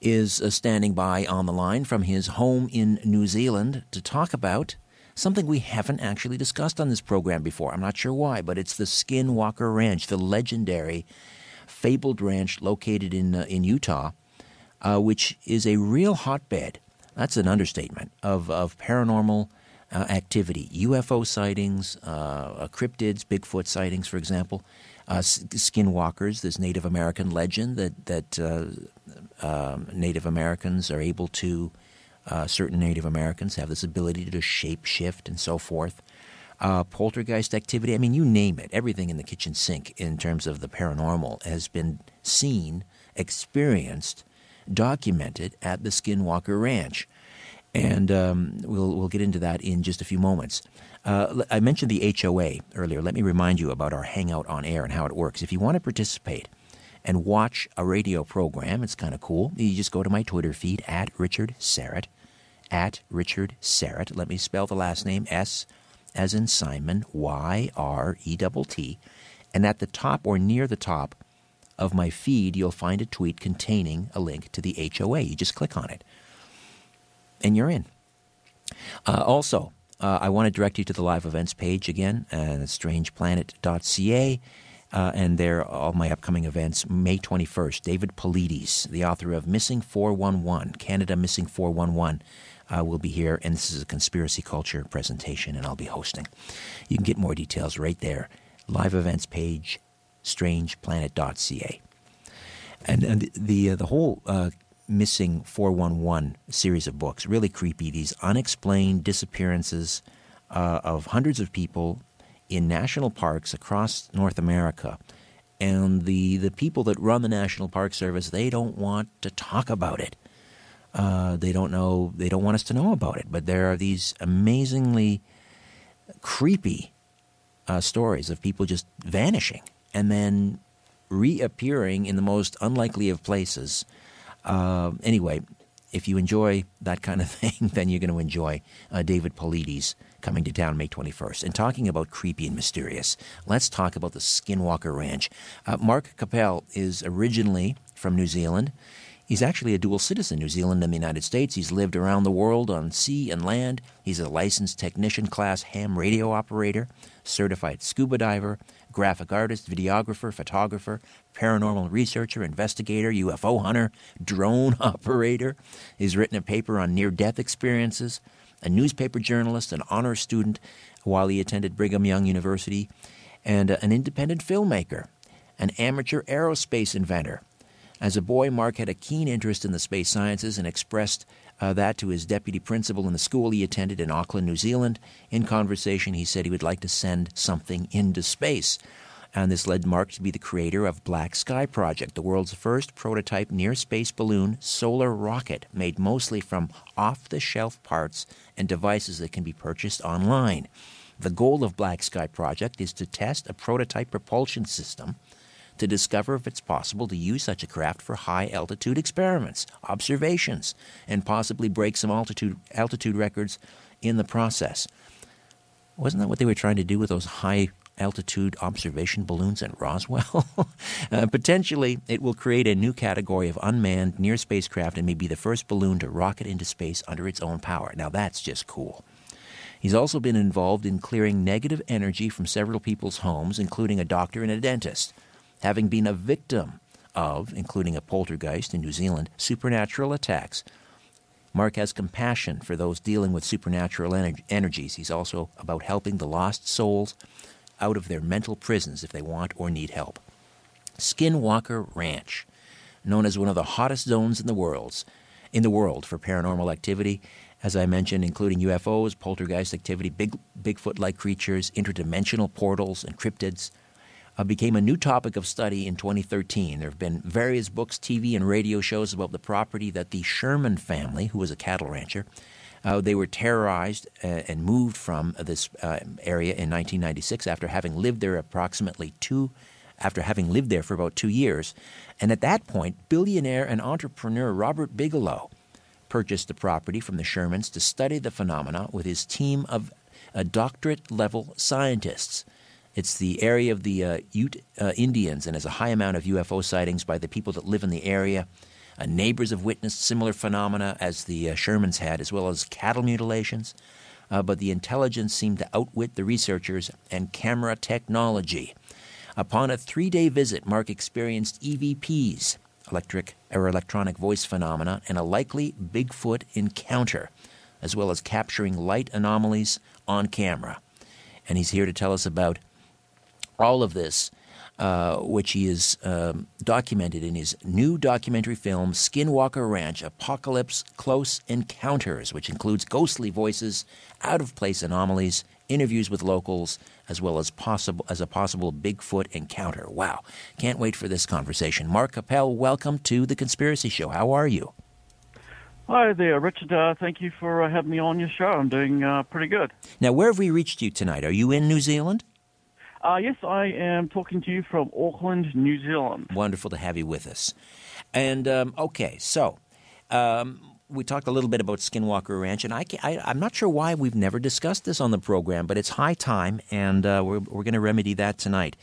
is uh, standing by on the line from his home in New Zealand to talk about something we haven't actually discussed on this program before. I'm not sure why, but it's the Skinwalker Ranch, the legendary fabled ranch located in uh, in Utah, uh, which is a real hotbed. That's an understatement of of paranormal uh, activity, UFO sightings, uh, cryptids, Bigfoot sightings, for example. Uh, skinwalkers, this Native American legend that that uh, um, Native Americans are able to, uh, certain Native Americans have this ability to shape shift and so forth. Uh, poltergeist activity, I mean, you name it, everything in the kitchen sink in terms of the paranormal has been seen, experienced, documented at the Skinwalker Ranch. And um, we'll, we'll get into that in just a few moments. Uh, I mentioned the HOA earlier. Let me remind you about our Hangout on Air and how it works. If you want to participate, and watch a radio program. It's kind of cool. You just go to my Twitter feed at Richard Syrett, at Richard Syrett. Let me spell the last name S as in Simon, Y R E. And at the top or near the top of my feed, you'll find a tweet containing a link to the HOA. You just click on it, and you're in. Uh, also, uh, I want to direct you to the live events page again, uh, strangeplanet.ca. Uh, and there are all my upcoming events. May 21st, David Paulides, the author of Missing 411, Canada Missing 411, uh, will be here, and this is a conspiracy culture presentation, and I'll be hosting. You can get more details right there. Live events page, strangeplanet.ca. And, and the, uh, the whole uh, Missing 411 series of books, really creepy, these unexplained disappearances uh, of hundreds of people in national parks across North America. And the, the people that run the National Park Service, they don't want to talk about it. Uh, they don't know, they don't want us to know about it. But there are these amazingly creepy uh, stories of people just vanishing and then reappearing in the most unlikely of places. Uh, anyway, if you enjoy that kind of thing, then you're going to enjoy uh, David Paulides' coming to town May 21st. And talking about creepy and mysterious, let's talk about the Skinwalker Ranch. Uh, Mark Capel is originally from New Zealand. He's actually a dual citizen, New Zealand and the United States. He's lived around the world on sea and land. He's a licensed technician class ham radio operator, certified scuba diver, graphic artist, videographer, photographer, paranormal researcher, investigator, UFO hunter, drone operator. He's written a paper on near death experiences, a newspaper journalist, an honor student while he attended Brigham Young University, and uh, an independent filmmaker, an amateur aerospace inventor as a boy, Mark had a keen interest in the space sciences and expressed uh, that to his deputy principal in the school he attended in Auckland, New Zealand. In conversation, he said he would like to send something into space. And this led Mark to be the creator of Black Sky Project, the world's first prototype near space balloon solar rocket made mostly from off the shelf parts and devices that can be purchased online. The goal of Black Sky Project is to test a prototype propulsion system to discover if it's possible to use such a craft for high altitude experiments, observations, and possibly break some altitude, altitude records in the process. Wasn't that what they were trying to do with those high altitude observation balloons at Roswell? uh, potentially, it will create a new category of unmanned near spacecraft and may be the first balloon to rocket into space under its own power. Now, that's just cool. He's also been involved in clearing negative energy from several people's homes, including a doctor and a dentist having been a victim of, including a poltergeist in New Zealand, supernatural attacks. Mark has compassion for those dealing with supernatural ener- energies. He's also about helping the lost souls out of their mental prisons if they want or need help. Skinwalker Ranch, known as one of the hottest zones in the world, in the world for paranormal activity, as I mentioned, including UFOs, poltergeist activity, big Bigfoot-like creatures, interdimensional portals, and cryptids uh, became a new topic of study in 2013. There have been various books, TV, and radio shows about the property that the Sherman family, who was a cattle rancher, uh, they were terrorized uh, and moved from this uh, area in 1996 after having lived there approximately two, after having lived there for about two years. And at that point, billionaire and entrepreneur Robert Bigelow purchased the property from the Shermans to study the phenomena with his team of uh, doctorate level scientists. It's the area of the uh, Ute uh, Indians and has a high amount of UFO sightings by the people that live in the area. Uh, neighbors have witnessed similar phenomena as the uh, Shermans had, as well as cattle mutilations. Uh, but the intelligence seemed to outwit the researchers and camera technology. Upon a three day visit, Mark experienced EVPs, electric or electronic voice phenomena, and a likely Bigfoot encounter, as well as capturing light anomalies on camera. And he's here to tell us about all of this, uh, which he has um, documented in his new documentary film, Skinwalker Ranch Apocalypse Close Encounters, which includes ghostly voices, out of place anomalies, interviews with locals, as well as possible as a possible Bigfoot encounter. Wow. Can't wait for this conversation. Mark Capel, welcome to The Conspiracy Show. How are you? Hi there, Richard. Uh, thank you for uh, having me on your show. I'm doing uh, pretty good. Now, where have we reached you tonight? Are you in New Zealand? Uh, yes, I am talking to you from Auckland, New Zealand. Wonderful to have you with us. And um, okay, so um, we talked a little bit about Skinwalker Ranch, and I, am not sure why we've never discussed this on the program, but it's high time, and uh, we're, we're going to remedy that tonight.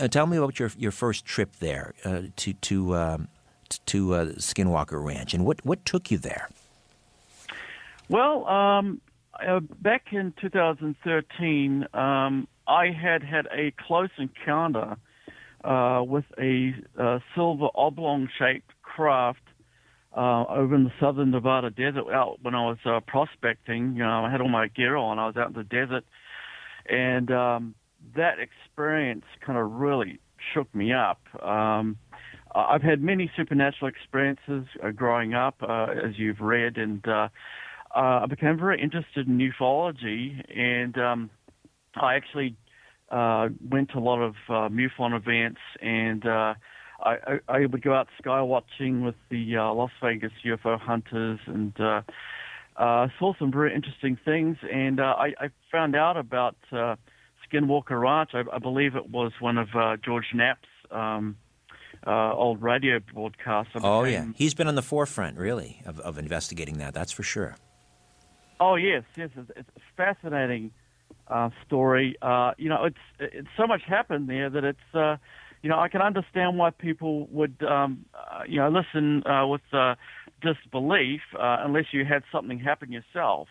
Uh, tell me about your your first trip there uh, to to um, to uh, Skinwalker Ranch, and what what took you there. Well, um, uh, back in 2013. Um, I had had a close encounter uh, with a uh, silver oblong shaped craft uh, over in the southern Nevada desert out when I was uh, prospecting. You know, I had all my gear on. I was out in the desert, and um, that experience kind of really shook me up. Um, I've had many supernatural experiences uh, growing up, uh, as you've read, and uh, uh, I became very interested in ufology, and um, I actually uh, went to a lot of uh, MUFON events, and uh, I, I, would go out sky watching with the uh, Las Vegas UFO hunters, and uh, uh, saw some very interesting things. And uh, I, I found out about uh, Skinwalker Ranch. I, I believe it was one of uh, George Knapp's um, uh, old radio broadcasts. Oh yeah, he's been on the forefront, really, of, of investigating that. That's for sure. Oh yes, yes, it's, it's fascinating uh, story. Uh, you know, it's it's so much happened there that it's uh, you know I can understand why people would um, uh, you know listen uh, with uh, disbelief unless you had something happen yourself.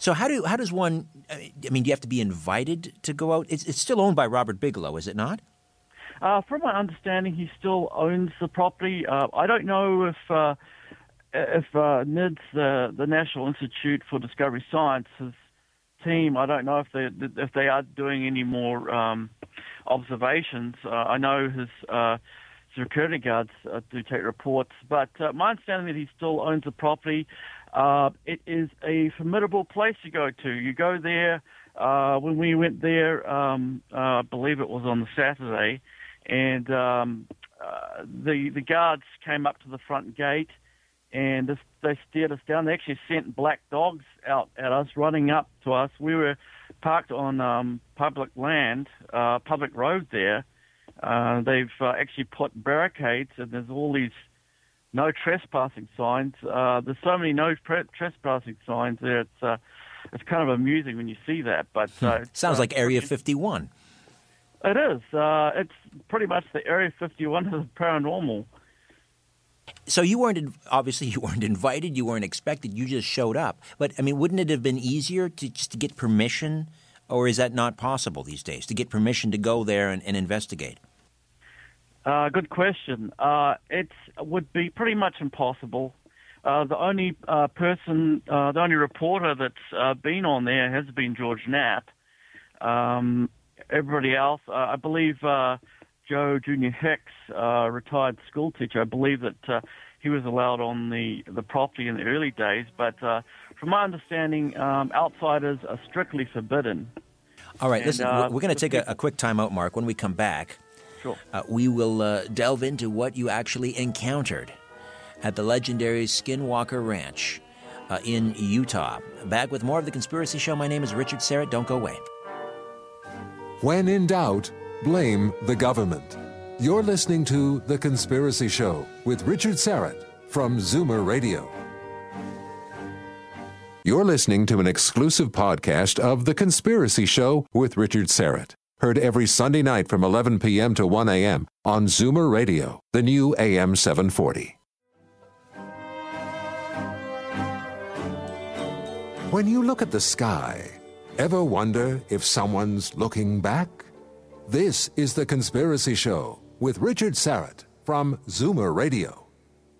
So how do how does one? I mean, do you have to be invited to go out? It's, it's still owned by Robert Bigelow, is it not? Uh, from my understanding, he still owns the property. Uh, I don't know if uh, if uh, NIDS, the the National Institute for Discovery Sciences team, I don't know if they if they are doing any more um, observations. Uh, I know his uh, security guards uh, do take reports, but uh, my understanding that he still owns the property. Uh, it is a formidable place to go to. You go there. Uh, when we went there, um, uh, I believe it was on the Saturday, and um, uh, the the guards came up to the front gate, and this, they steered us down. They actually sent black dogs out at us, running up to us. We were parked on um, public land, uh, public road there. Uh, they've uh, actually put barricades, and there's all these no trespassing signs. Uh, there's so many no pre- trespassing signs there. It's uh, it's kind of amusing when you see that. But uh, sounds like Area 51. It is. Uh, it's pretty much the Area 51 of the paranormal. So you weren't obviously you weren't invited, you weren't expected, you just showed up. But I mean, wouldn't it have been easier to just to get permission, or is that not possible these days to get permission to go there and, and investigate? Uh, good question. Uh, it would be pretty much impossible. Uh, the only uh, person, uh, the only reporter that's uh, been on there has been George Knapp. Um, everybody else, I believe Joe Junior Hicks, a retired school teacher, I believe that he was allowed on the, the property in the early days, but from my understanding, um, outsiders are strictly forbidden. All right, and, listen, we're going to take a, a quick time out, Mark. When we come back, Sure. Uh, we will uh, delve into what you actually encountered at the legendary Skinwalker Ranch uh, in Utah. Back with more of The Conspiracy Show. My name is Richard Syrett. Don't go away. When in doubt, blame the government. You're listening to The Conspiracy Show with Richard Syrett from Zoomer Radio. You're listening to an exclusive podcast of The Conspiracy Show with Richard Syrett. Heard every Sunday night from 11 p.m. to 1 a.m. on Zoomer Radio, the new AM 740. When you look at the sky, ever wonder if someone's looking back? This is The Conspiracy Show with Richard Syrett from Zoomer Radio.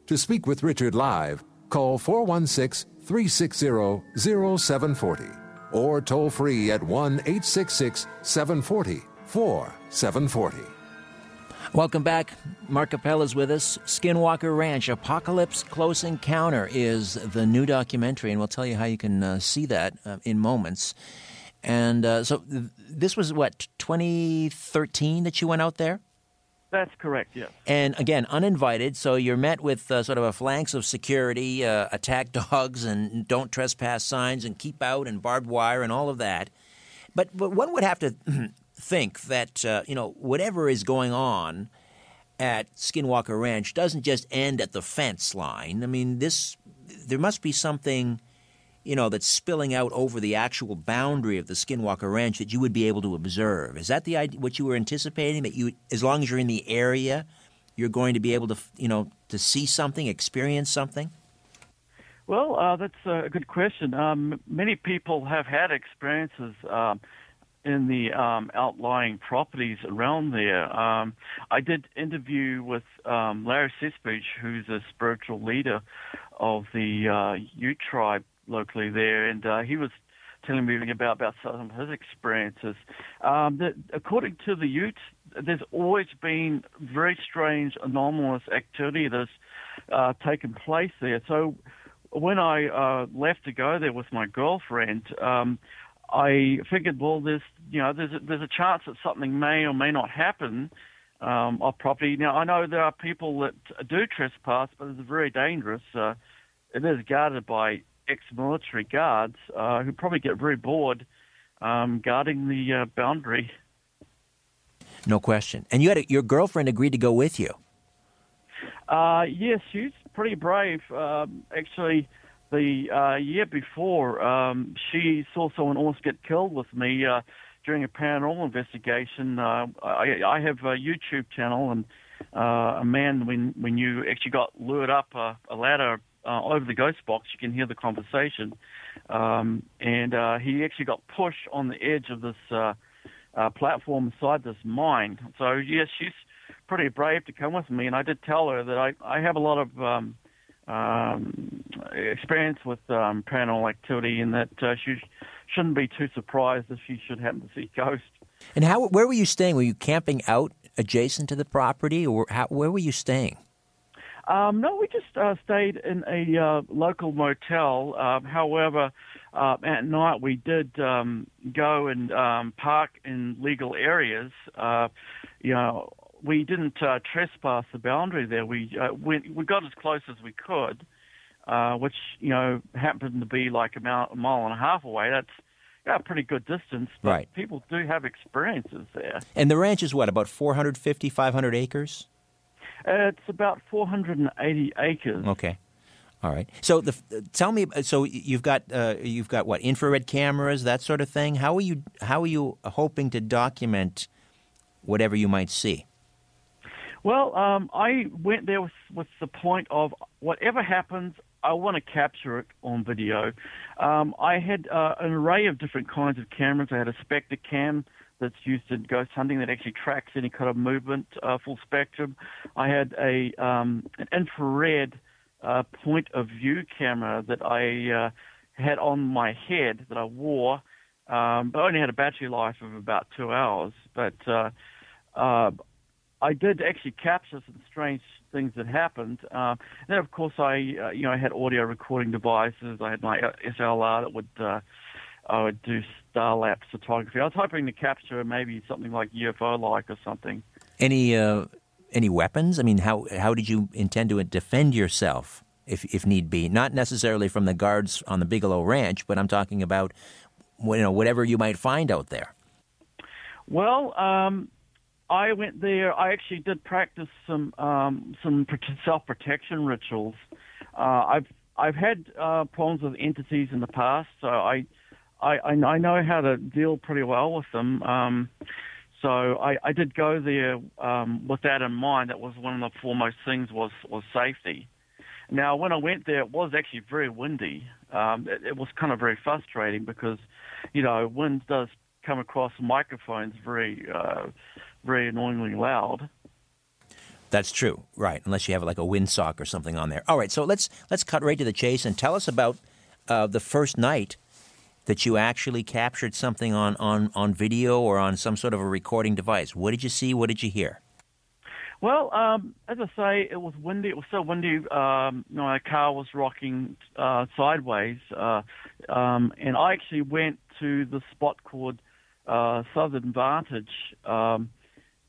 To speak with Richard live, call 416 360 0740 or toll free at 1 866 740 4740. Welcome back. Mark Capel is with us. Skinwalker Ranch Apocalypse Close Encounter is the new documentary, and we'll tell you how you can uh, see that uh, in moments. And uh, so th- this was what, 2013 that you went out there? That's correct, yes. And again, uninvited, so you're met with uh, sort of a phalanx of security, uh, attack dogs, and don't trespass signs, and keep out, and barbed wire, and all of that. But, but one would have to think that, uh, you know, whatever is going on at Skinwalker Ranch doesn't just end at the fence line. I mean, this, there must be something you know, that's spilling out over the actual boundary of the Skinwalker Ranch that you would be able to observe. Is that the idea, what you were anticipating? That you, as long as you're in the area, you're going to be able to, you know, to see something, experience something? Well, uh, that's a good question. Um, many people have had experiences um, in the um, outlying properties around there. Um, I did interview with um, Larry Cespage, who's a spiritual leader of the uh, Ute tribe locally there, and uh, he was telling me about about some of his experiences. Um, that according to the Utes, there's always been very strange, anomalous activity that's uh, taken place there. So when I uh, left to go there with my girlfriend, um, I figured, well, there's you know there's a, there's a chance that something may or may not happen. Um, off property. Now I know there are people that do trespass, but it's very dangerous. Uh, it is guarded by ex-military guards uh, who probably get very bored um, guarding the uh, boundary. No question. And you had a, your girlfriend agreed to go with you. Uh, yes, she's pretty brave. Um, actually, the uh, year before, um, she saw someone almost get killed with me uh, during a paranormal investigation. Uh, I, I have a YouTube channel, and uh, a man, when when you actually got lured up a, a ladder uh, over the ghost box, you can hear the conversation. Um, and uh, he actually got pushed on the edge of this uh, uh, platform inside this mine. So yes, she's pretty brave to come with me, and I did tell her that I I have a lot of um, um, experience with um, paranormal activity, and that uh, she shouldn't be too surprised if she should happen to see ghosts. And how? Where were you staying? Were you camping out adjacent to the property, or how, where were you staying? Um, no, we just uh, stayed in a uh, local motel. Uh, however, uh, at night we did um, go and um, park in legal areas. Uh, you know, we didn't uh, trespass the boundary there. We went, we got as close as we could, which you know happened to be like a mile, a mile and a half away. That's yeah, a pretty good distance. But right. People do have experiences there. And the ranch is what, about 450, 500 acres? Uh, it's about 480 acres. Okay. All right. So the, tell me. So you've got uh, you've got what infrared cameras, that sort of thing. How are you How are you hoping to document whatever you might see? Well, um, I went there with, with the point of whatever happens, I want to capture it on video. Um, I had uh, an array of different kinds of cameras. I had a Spectre cam that's used in ghost hunting that actually tracks any kind of movement, uh, full spectrum. I had a um, an infrared uh, point of view camera that I uh, had on my head that I wore, um, but only had a battery life of about two hours. But uh, uh, I did actually capture some strange things that happened. Uh, then, of course, I uh, you know I had audio recording devices. I had my SLR that would uh, I would do star lapse photography. I was hoping to capture maybe something like UFO like or something. Any uh, any weapons? I mean, how how did you intend to defend yourself if if need be? Not necessarily from the guards on the Bigelow Ranch, but I'm talking about you know whatever you might find out there. Well, um, I went there. I actually did practice some um, some self protection rituals. Uh, I've I've had uh, problems with entities in the past, so I I, I know how to deal pretty well with them. Um, so I, I did go there um, with that in mind. That was one of the foremost things was was safety. Now, when I went there, it was actually very windy. Um, it, it was kind of very frustrating because, you know, wind does come across microphones very, uh, very annoyingly loud. That's true, right? Unless you have like a windsock or something on there. All right, so let's let's cut right to the chase and tell us about uh, the first night that you actually captured something on, on, on video or on some sort of a recording device. What did you see? What did you hear? Well, um, as I say, it was windy. It was so windy. Um, car was rocking uh, sideways, uh, um, and I actually went to the spot called uh, Southern Vantage, um,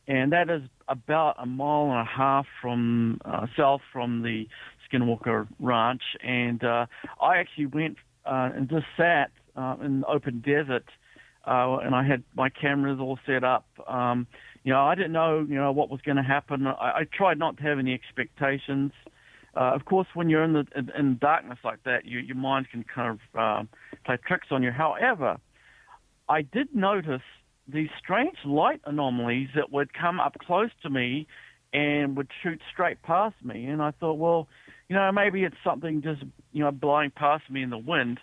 and that is about a mile and a half from uh, south from the Skinwalker Ranch. And uh, I actually went uh, and just sat uh, in open desert, uh, and I had my cameras all set up. Um, you know, I didn't know, you know, what was going to happen. I, I tried not to have any expectations. Uh, of course, when you're in the in, in darkness like that, you, your mind can kind of uh, play tricks on you. However, I did notice these strange light anomalies that would come up close to me and would shoot straight past me. And I thought, well, you know, maybe it's something just you know blowing past me in the wind.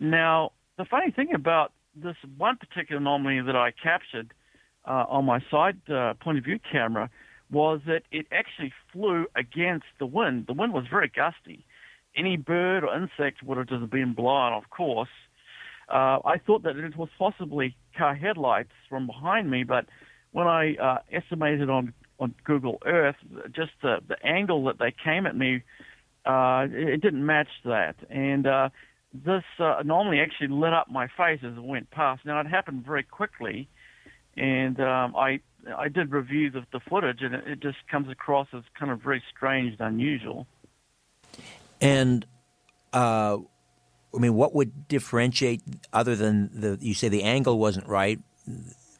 Now, the funny thing about this one particular anomaly that I captured uh, on my side uh, point of view camera was that it actually flew against the wind. The wind was very gusty. Any bird or insect would have just been blown, of course. Uh, I thought that it was possibly car headlights from behind me, but when I uh, estimated on, on Google Earth, just the, the angle that they came at me, uh, it, it didn't match that. And uh, this uh, anomaly actually lit up my face as it went past. Now it happened very quickly, and um, I I did review the, the footage, and it, it, just comes across as kind of very strange and unusual. And uh, I mean, what would differentiate other than the you say the angle wasn't right?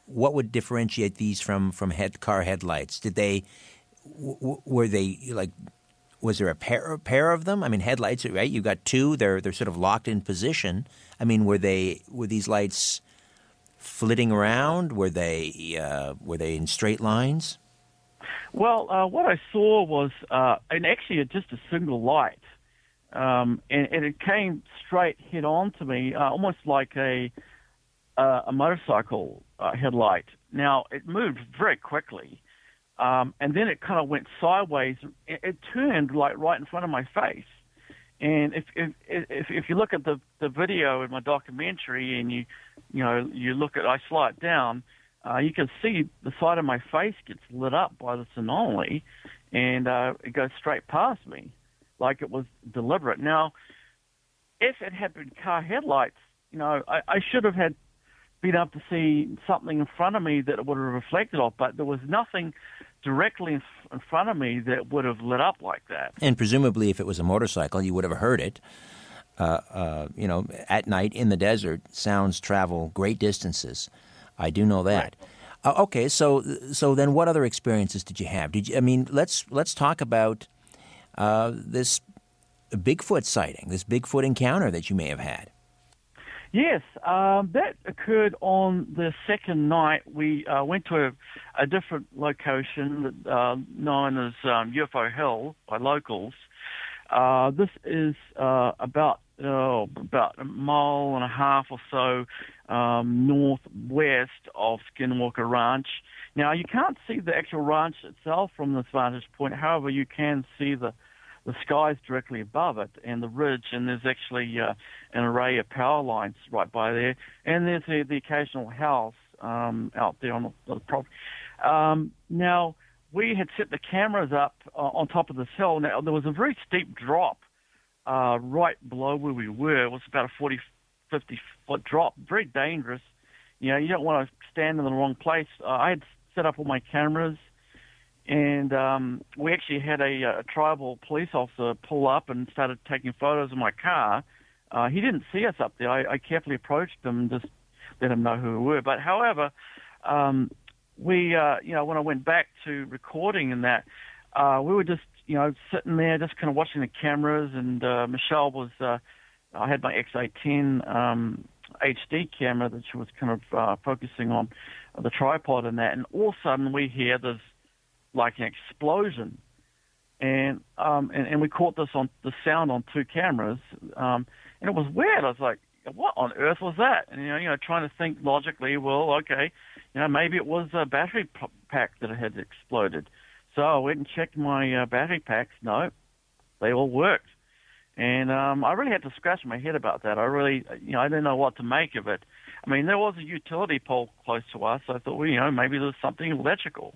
What would differentiate these from from head car headlights? Did they w- were they like was there a pair a pair of them? I mean, headlights, right? You got two. They're they're sort of locked in position. I mean, were they were these lights flitting around? Were they uh, were they in straight lines? Well, uh, what I saw was, uh, and actually just a single light, um, and, and, it came straight head on to me, uh, almost like a uh, a motorcycle uh, headlight. Now it moved very quickly, um, and then it kind of went sideways. It, it, turned like right in front of my face. And if if if, if you look at the, the video in my documentary and you you know you look at I slow it down, uh, you can see the side of my face gets lit up by this anomaly, and uh, it goes straight past me, like it was deliberate. Now, if it had been car headlights, you know, I, I should have had been able to see something in front of me that it would have reflected off, but there was nothing directly in, in front of me that would have lit up like that. And presumably, if it was a motorcycle, you would have heard it. Uh, uh, you know, at night in the desert, sounds travel great distances. I do know that. Right. Uh, okay, so so then, what other experiences did you have? Did you? I mean, let's let's talk about uh, this Bigfoot sighting, this Bigfoot encounter that you may have had. Yes, um, that occurred on the second night. We uh, went to a, a different location uh, known as um, UFO Hill by locals. Uh, this is uh, about oh, about a mile and a half or so um, northwest of Skinwalker Ranch. Now you can't see the actual ranch itself from this vantage point. However, you can see the the skies directly above it and the ridge, and there's actually uh, an array of power lines right by there, and there's the, the occasional house um, out there on the, the property. Um, now, we had set the cameras up uh, on top of this hill. Now, there was a very steep drop uh, right below where we were. It was about a 40, 50 foot drop, very dangerous. You know, you don't want to stand in the wrong place. Uh, I had set up all my cameras and um, we actually had a, a tribal police officer pull up and started taking photos of my car. Uh, he didn't see us up there. I, I carefully approached him, just let him know who we were. But however, um, we, uh, you know, when I went back to recording and that, uh, we were just, you know, sitting there, just kind of watching the cameras. And uh, Michelle was, uh, I had my X810 um, HD camera that she was kind of uh, focusing on the tripod and that. And all of a sudden, we hear this like an explosion. And um, and, and we caught this on the sound on two cameras, um, and it was weird. I was like, "What on earth was that?" And you know, you know, trying to think logically. Well, okay, you know, maybe it was a battery pack that had exploded. So I went and checked my uh, battery packs. No, they all worked. And um, I really had to scratch my head about that. I really, you know, I didn't know what to make of it. I mean, there was a utility pole close to us. I thought, well, you know, maybe there's something electrical.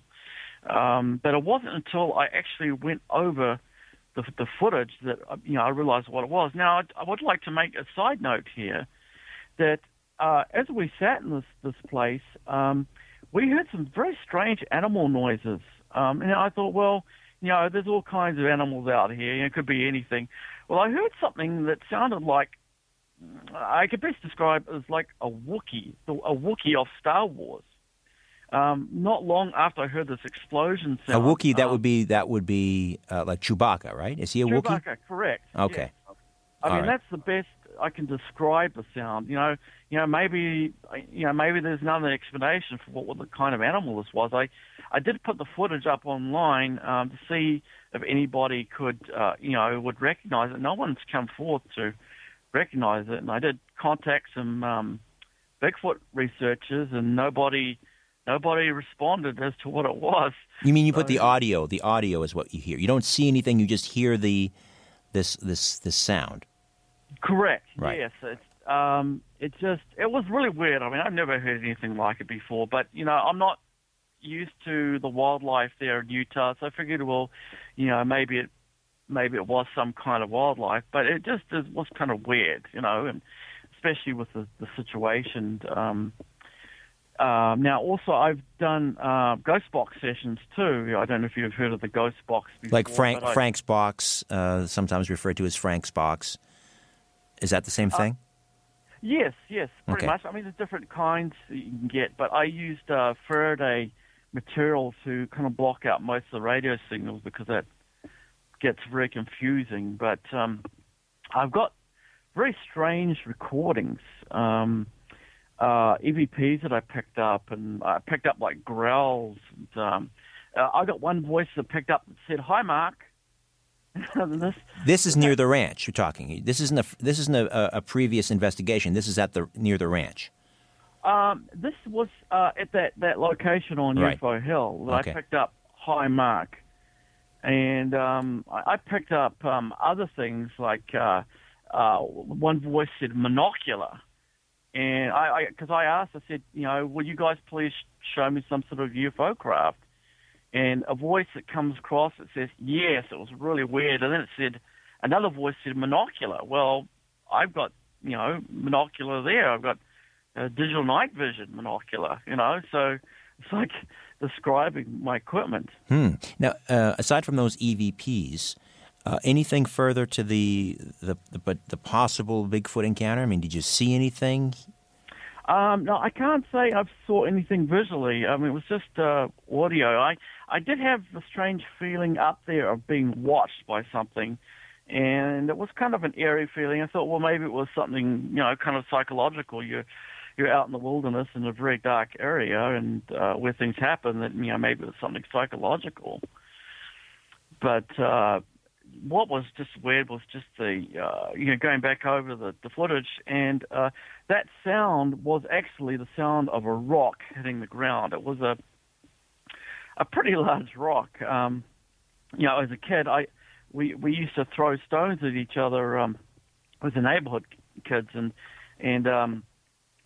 Um, but it wasn't until I actually went over the, the footage that you know I realized what it was. Now I, I would like to make a side note here that uh, as we sat in this this place, um, we heard some very strange animal noises, um, and I thought, well, you know, there's all kinds of animals out here. You know, it could be anything. Well, I heard something that sounded like I could best describe as like a Wookiee, a Wookiee of Star Wars. Um, not long after I heard this explosion sound, a Wookiee that um, would be that would be uh, like Chewbacca, right? Is he a Chewbacca, Wookiee? Chewbacca, correct. Okay. Yes. I All mean, right. that's the best I can describe the sound. You know, you know, maybe you know, maybe there's another explanation for what, what the kind of animal this was. I, I did put the footage up online um, to see if anybody could, uh, you know, would recognize it. No one's come forth to recognize it, and I did contact some um, Bigfoot researchers, and nobody nobody responded as to what it was. You mean you put the audio? The audio is what you hear. You don't see anything. You just hear the this this this sound. Correct. Right. Yes. It's, um, it just it was really weird. I mean, I've never heard anything like it before. But you know, I'm not used to the wildlife there in Utah, so I figured, well, you know, maybe it maybe it was some kind of wildlife, but it just was kind of weird, you know, and especially with the, the situation. Um, um, now, also, I've done uh, ghost box sessions too. I don't know if you've heard of the ghost box before. Like Frank I- Frank's box, uh, sometimes referred to as Frank's box. Is that the same Uh, thing? Yes, yes, pretty Okay. much. I mean, there's different kinds that you can get, but I used uh, Faraday material to kind of block out most of the radio signals because that gets very confusing. But um, I've got very strange recordings, um, uh, EVPs that I picked up, and I picked up like growls. And, um, uh, I got one voice that picked up and said, "Hi, Mark." this, this is near the ranch. You're talking. This isn't a this isn't a, a previous investigation. This is at the near the ranch. Um, this was uh, at that, that location on right. UFO Hill that okay. I picked up Hi Mark, and um, I, I, picked up um, other things like uh, uh, one voice said monocular, and I because I, I, asked, I said, you know, will you guys please show me some sort of UFO craft? And a voice that comes across that says yes. It was really weird, and then it said another voice said monocular. Well, I've got you know monocular there. I've got a digital night vision monocular. You know, so it's like describing my equipment. Hmm. Now, uh, aside from those EVPs, uh, anything further to the the, the the possible Bigfoot encounter? I mean, did you see anything? Um, no, I can't say I've saw anything visually. I mean, it was just uh, audio. I I did have a strange feeling up there of being watched by something, and it was kind of an eerie feeling. I thought, well, maybe it was something, you know, kind of psychological. You're you're out in the wilderness in a very dark area, and uh, where things happen, that you know maybe it was something psychological. But uh, what was just weird was just the uh, you know going back over the, the footage, and uh, that sound was actually the sound of a rock hitting the ground. It was a a pretty large rock. Um, you know, as a kid, I we we used to throw stones at each other um, with the neighborhood kids, and and um,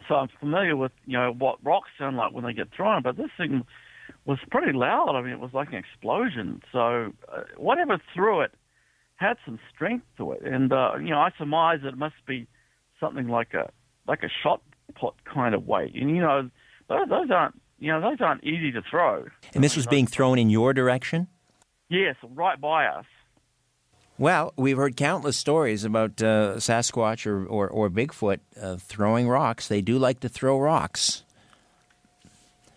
so I'm familiar with you know what rocks sound like when they get thrown. But this thing was pretty loud. I mean, it was like an explosion. So uh, whatever threw it had some strength to it, and uh, you know, I surmise it must be something like a like a shot put kind of weight. And you know, those, those aren't you know those aren't easy to throw. And this was being thrown in your direction. Yes, right by us. Well, we've heard countless stories about uh, Sasquatch or, or, or Bigfoot uh, throwing rocks. They do like to throw rocks.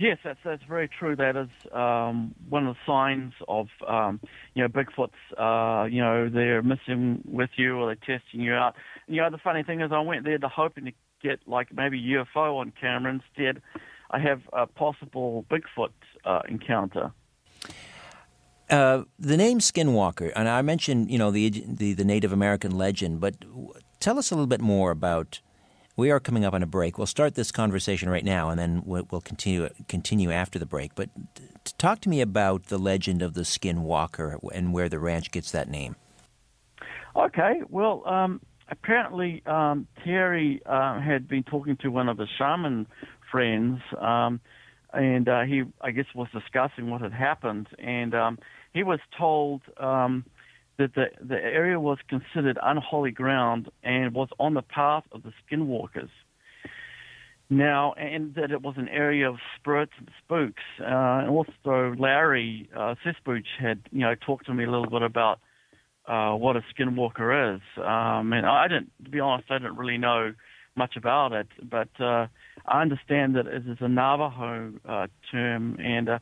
Yes, that's that's very true. That is um, one of the signs of um, you know Bigfoot's. Uh, you know they're messing with you or they're testing you out. And, you know the funny thing is, I went there to hoping to get like maybe UFO on camera. Instead, I have a possible Bigfoot uh, encounter. Uh, the name Skinwalker, and I mentioned you know the, the the Native American legend, but tell us a little bit more about we are coming up on a break. We'll start this conversation right now, and then we'll, continue continue after the break. But talk to me about the legend of the Skinwalker and where the ranch gets that name. Okay, well, um, apparently um, Terry uh, had been talking to one of his shaman friends, um, and uh, he, I guess, was discussing what had happened, and um, he was told um, that the, the area was considered unholy ground and was on the path of the skinwalkers. Now, and that it was an area of spirits and spooks. Uh, and also, Larry uh, had, you know, talked to me a little bit about uh, what a skinwalker is. Um, and I didn't, to be honest, I didn't really know much about it, but uh, I understand that it is a Navajo uh, term, and uh,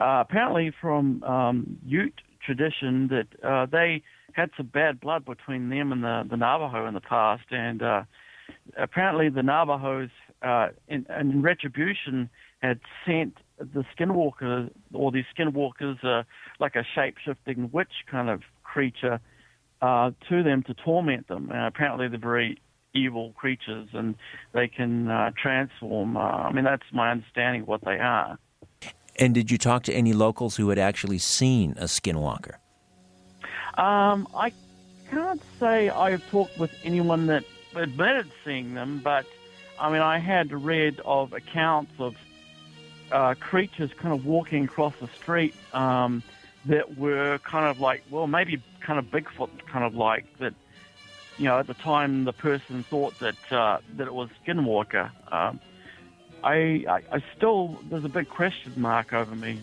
uh, apparently from um, Ute tradition that uh, they had some bad blood between them and the, the Navajo in the past, and uh, apparently the Navajos, uh, in, in retribution, had sent the skinwalker or these skinwalkers, uh, like a shape-shifting witch kind of creature, uh, to them to torment them. And apparently, they're very evil creatures, and they can uh, transform. Uh, I mean, that's my understanding of what they are. And did you talk to any locals who had actually seen a skinwalker? Um, I can't say I've talked with anyone that admitted seeing them, but I mean, I had read of accounts of uh, creatures kind of walking across the street um, that were kind of like, well, maybe kind of Bigfoot, kind of like that. You know, at the time, the person thought that uh, that it was Skinwalker. Um, I, I, I still there's a big question mark over me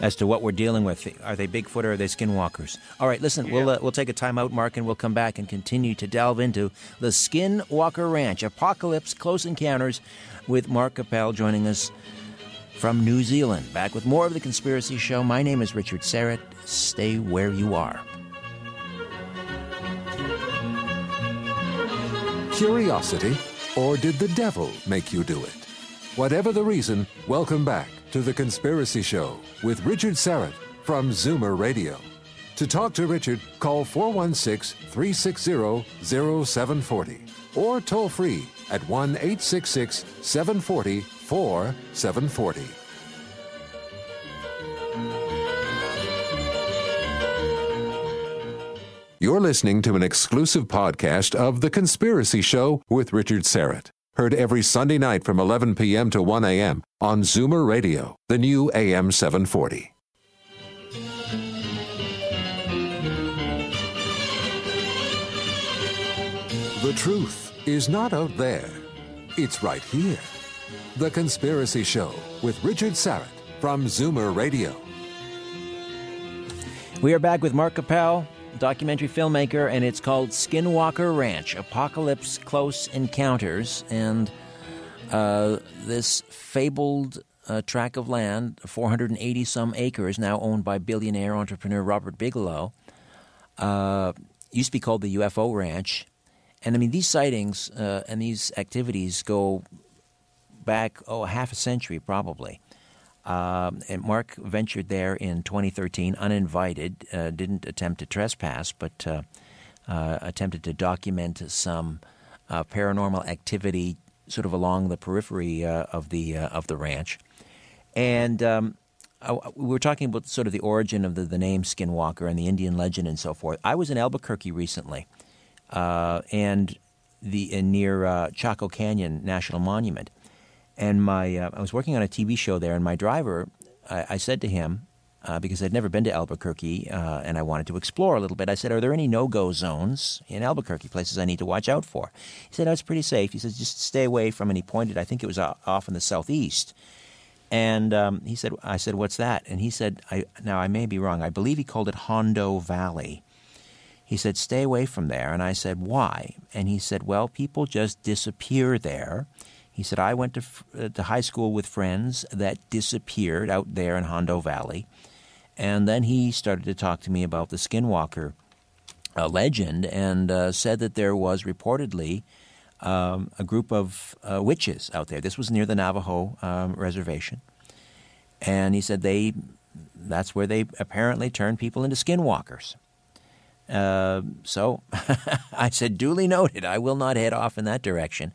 as to what we're dealing with. Are they Bigfoot or are they skinwalkers? All right, listen, yeah. we'll uh, we'll take a time out, Mark, and we'll come back and continue to delve into the Skinwalker Ranch, Apocalypse, Close Encounters, with Mark Capel joining us from New Zealand. Back with more of The Conspiracy Show. My name is Richard Syrett. Stay where you are. Curiosity, or did the devil make you do it? Whatever the reason, welcome back to The Conspiracy Show with Richard Syrett from Zoomer Radio. To talk to Richard, call 416 360 0740 or toll free at 1 866 740 4740. You're listening to an exclusive podcast of The Conspiracy Show with Richard Syrett. Heard every Sunday night from 11 p.m. to 1 a.m. on Zoomer Radio, the new AM 740. The truth is not out there, it's right here. The Conspiracy Show with Richard Syrett from Zoomer Radio. We are back with Mark Capel, documentary filmmaker, and it's called Skinwalker Ranch Apocalypse Close Encounters. And uh, this fabled uh, tract of land, 480 some acres, now owned by billionaire entrepreneur Robert Bigelow, uh, used to be called the UFO Ranch. And I mean, these sightings uh, and these activities go back, oh, half a century probably. Um, and Mark ventured there in 2013, uninvited, uh, didn't attempt to trespass, but uh, uh, attempted to document some uh, paranormal activity sort of along the periphery uh, of the uh, of the ranch. And um, we were talking about sort of the origin of the, the name Skinwalker and the Indian legend and so forth. I was in Albuquerque recently, and the near Chaco Canyon National Monument and my uh, I was working on a TV show there, and my driver, I, I said to him, uh, because I'd never been to Albuquerque uh, and I wanted to explore a little bit, I said, Are there any no go zones in Albuquerque, places I need to watch out for? He said, Oh, it's pretty safe. He said, Just stay away from, and he pointed, I think it was off in the southeast. And um, he said, I said, What's that? And he said, I, Now I may be wrong. I believe he called it Hondo Valley. He said, Stay away from there. And I said, Why? And he said, Well, people just disappear there he said, I went to, uh, to high school with friends that disappeared out there in Hondo Valley. And then he started to talk to me about the Skinwalker uh, legend and uh, said that there was reportedly um, a group of uh, witches out there. This was near the Navajo um, reservation. And he said they that's where they apparently turned people into skinwalkers. Uh, so I said, duly noted. I will not head off in that direction.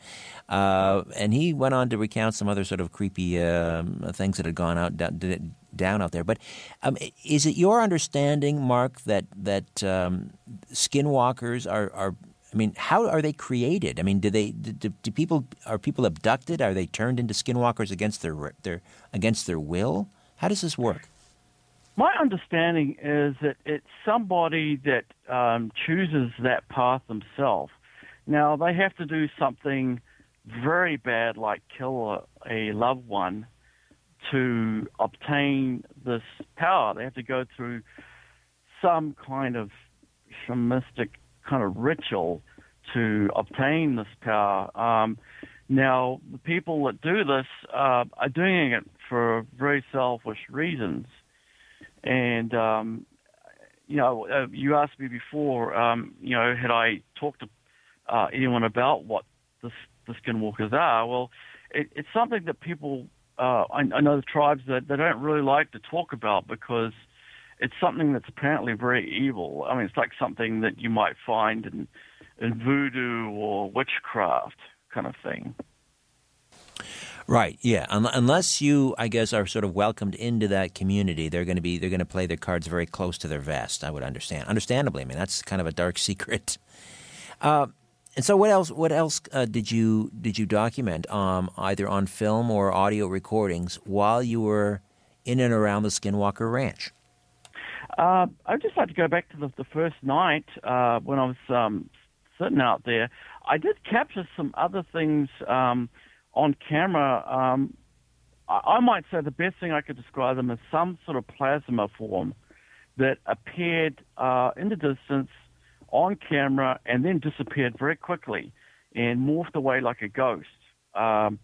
Uh, and he went on to recount some other sort of creepy um, things that had gone out down, out there. But um, is it your understanding, Mark, that that um, skinwalkers are, are I mean, how are they created? I mean, do they do, do, people are people abducted? Are they turned into skinwalkers against their their against their will? How does this work? My understanding is that it's somebody that um, chooses that path themselves. Now they have to do something very bad, like kill a, a loved one, to obtain this power. They have to go through some kind of shamanistic kind of ritual to obtain this power. Um, now, the people that do this uh, are doing it for very selfish reasons. And, um, you know, uh, you asked me before, um, you know, had I talked to uh, anyone about what this the skinwalkers are. Well, it, it's something that people, uh, I, I know the tribes that they don't really like to talk about because it's something that's apparently very evil. I mean, it's like something that you might find in, in voodoo or witchcraft kind of thing. Right. Yeah. unless you, I guess, are sort of welcomed into that community, they're going to be they're going to play their cards very close to their vest. I would understand. Understandably, I mean that's kind of a dark secret. Uh, and so, what else? What else uh, did you did you document, um, either on film or audio recordings, while you were in and around the Skinwalker Ranch? Uh, I'd just like to go back to the, the first night uh, when I was um, sitting out there. I did capture some other things um, on camera. Um, I, I, might say the best thing I could describe them as some sort of plasma form that appeared uh, in the distance on camera and then disappeared very quickly and morphed away like a ghost. Um,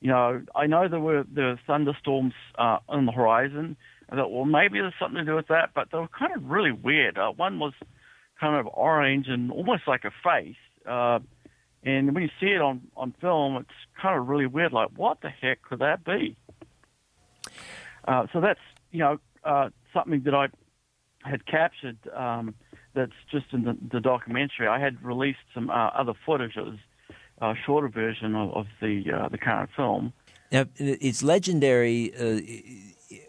you know, I know there were there were thunderstorms uh, on the horizon. I thought, well, maybe there's something to do with that, but they were kind of really weird. Uh, one was kind of orange and almost like a face. Uh, and when you see it on, on film, it's kind of really weird. Like, what the heck could that be? Uh, so that's you know uh, something that I had captured. Um, that's just in the, the, documentary. I had released some uh, other footage. It was a shorter version of, of the uh, the current film. Now, it's legendary uh,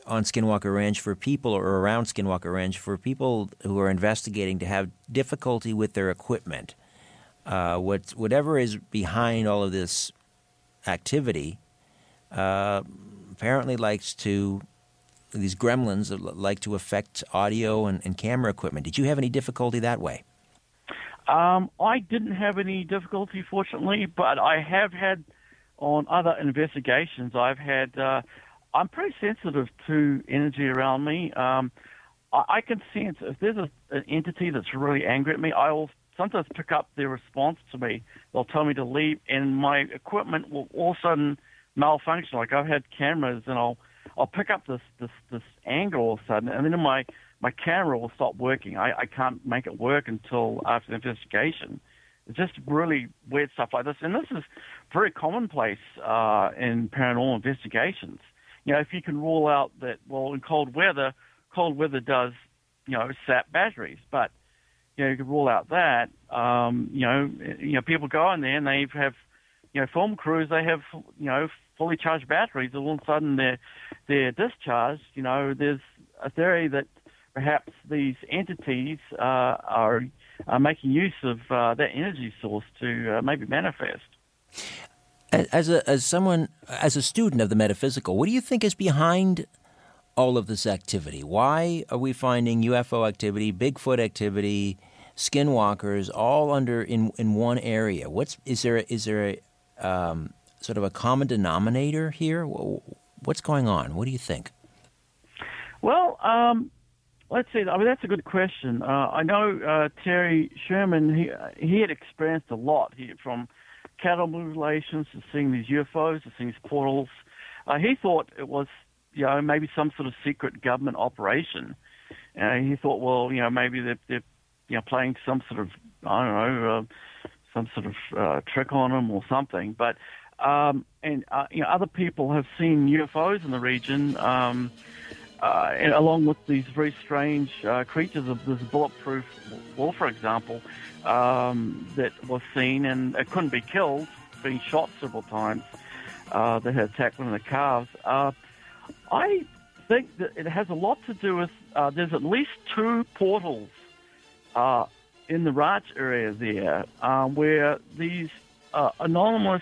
on Skinwalker Ranch for people or around Skinwalker Ranch for people who are investigating to have difficulty with their equipment. Uh, what, whatever is behind all of this activity uh, apparently likes to these gremlins like to affect audio and, and, camera equipment. Did you have any difficulty that way? Um, I didn't have any difficulty, fortunately, but I have had on other investigations. I've had. Uh, I'm pretty sensitive to energy around me. Um, I, I, can sense if there's a, an entity that's really angry at me, I will sometimes pick up their response to me. They'll tell me to leave, and my equipment will all of a sudden malfunction. Like I've had cameras, and I'll I'll pick up this this this angle all of a sudden, and then my my camera will stop working. I, I can't make it work until after the investigation. It's just really weird stuff like this, and this is very commonplace uh, in paranormal investigations. You know, if you can rule out that, well, in cold weather, cold weather does, you know, sap batteries, but you know, you can rule out that. Um, you know, you know, people go in there and they have, you know, film crews. They have, you know, fully charged batteries. All of a sudden, they're they're discharged. You know, there's a theory that perhaps these entities uh, are, are making use of uh, that energy source to uh, maybe manifest. As a as someone as a student of the metaphysical, what do you think is behind all of this activity? Why are we finding UFO activity, Bigfoot activity, skinwalkers all under in in one area? What's is there is there a um, sort of a common denominator here? What's going on? What do you think? Well, um, let's see. I mean, that's a good question. Uh, I know uh, Terry Sherman. He he had experienced a lot he, from cattle mutilations to seeing these UFOs to seeing these portals. Uh, he thought it was, you know, maybe some sort of secret government operation. Uh, he thought, well, you know, maybe they're, they're you know, playing some sort of, I don't know, uh, some sort of uh, trick on him or something. But um, and uh, you know, other people have seen UFOs in the region. Um, uh, along with these very strange uh, creatures of this bulletproof wall, for example, um, that was seen and it couldn't be killed, being shot several times. Uh, that had attacked one of the calves. Uh, I think that it has a lot to do with uh, there's at least two portals uh, in the ranch area there where these anonymous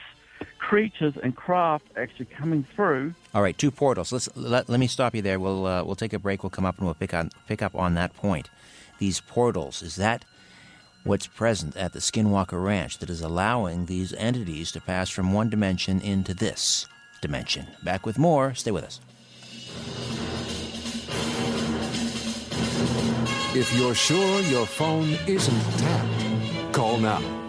creatures and craft actually coming through. All right, two portals. Let's let, let me stop you there. We'll uh, we'll take a break. We'll come up and we'll pick on pick up on that point. These portals is that what's present at the Skinwalker Ranch that is allowing these entities to pass from one dimension into this dimension. Back with more. Stay with us. If you're sure your phone isn't tapped, call now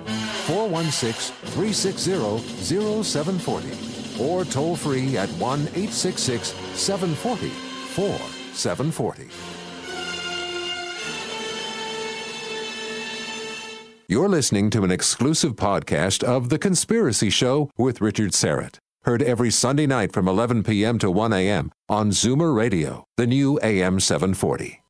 416 360 0740 or toll free at 1 866 740 4740. You're listening to an exclusive podcast of The Conspiracy Show with Richard Syrett. Heard every Sunday night from 11 p.m. to 1 a.m. on Zoomer Radio, the new AM 740.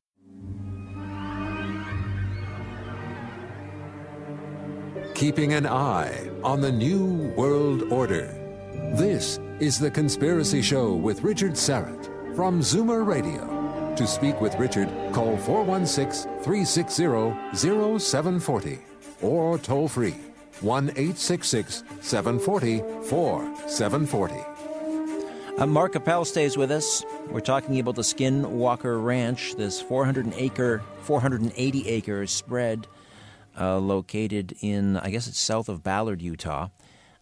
Keeping an eye on the New World Order. This is The Conspiracy Show with Richard Syrett from Zoomer Radio. To speak with Richard, call 416 360 0740 or toll free 1 866 740 4740. Uh, Mark Capel stays with us. We're talking about the Skinwalker Ranch, this 400 acre, 480 acre spread uh, located in, I guess it's south of Ballard, Utah.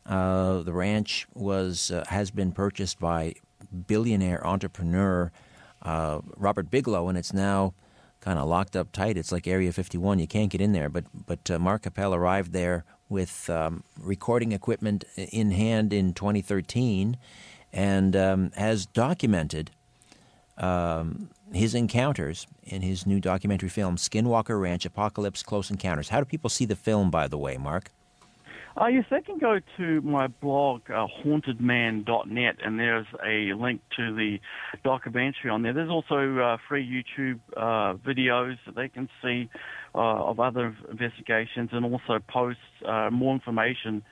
Uh, the ranch was uh, has been purchased by billionaire entrepreneur uh, Robert Bigelow, and it's now kind of locked up tight. It's like Area 51; you can't get in there. But but uh, Mark Capel arrived there with um, recording equipment in hand in 2013 and um, has documented um, his encounters in his new documentary film, Skinwalker Ranch Apocalypse Close Encounters. How do people see the film, by the way, Mark? Uh, yes, they can go to my blog, uh, hauntedman.net, and there's a link to the documentary on there. There's also uh, free YouTube uh, videos that they can see uh, of other investigations and also posts uh, more information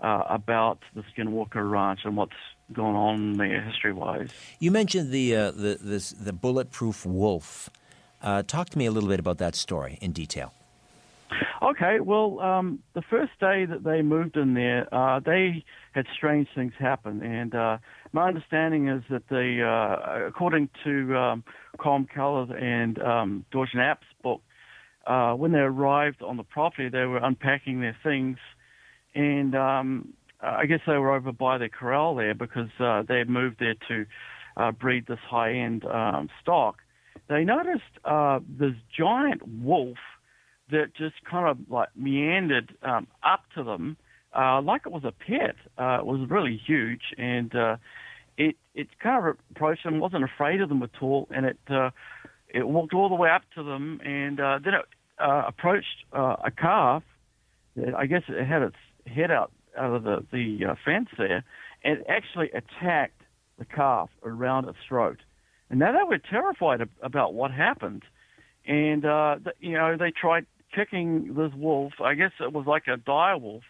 uh, about the Skinwalker Ranch and what's going on there history-wise. You mentioned the uh, the this, the bulletproof wolf. Uh, talk to me a little bit about that story in detail. Okay, well, um, the first day that they moved in there, uh, they had strange things happen, and uh, my understanding is that they, uh, according to um, Colm Kelleher and um, George Knapp's book, uh, when they arrived on the property, they were unpacking their things, and um, I guess they were over by the corral there because uh, they moved there to uh, breed this high-end um, stock. They noticed uh, this giant wolf that just kind of like meandered um, up to them uh, like it was a pet. Uh, it was really huge, and uh, it it kind of approached them, wasn't afraid of them at all, and it uh, it walked all the way up to them, and uh, then it uh, approached uh, a calf. I guess it had its head out out of the the uh, fence there, and actually attacked the calf around its throat. And now they were terrified ab- about what happened, and uh, the, you know they tried kicking this wolf. I guess it was like a dire wolf.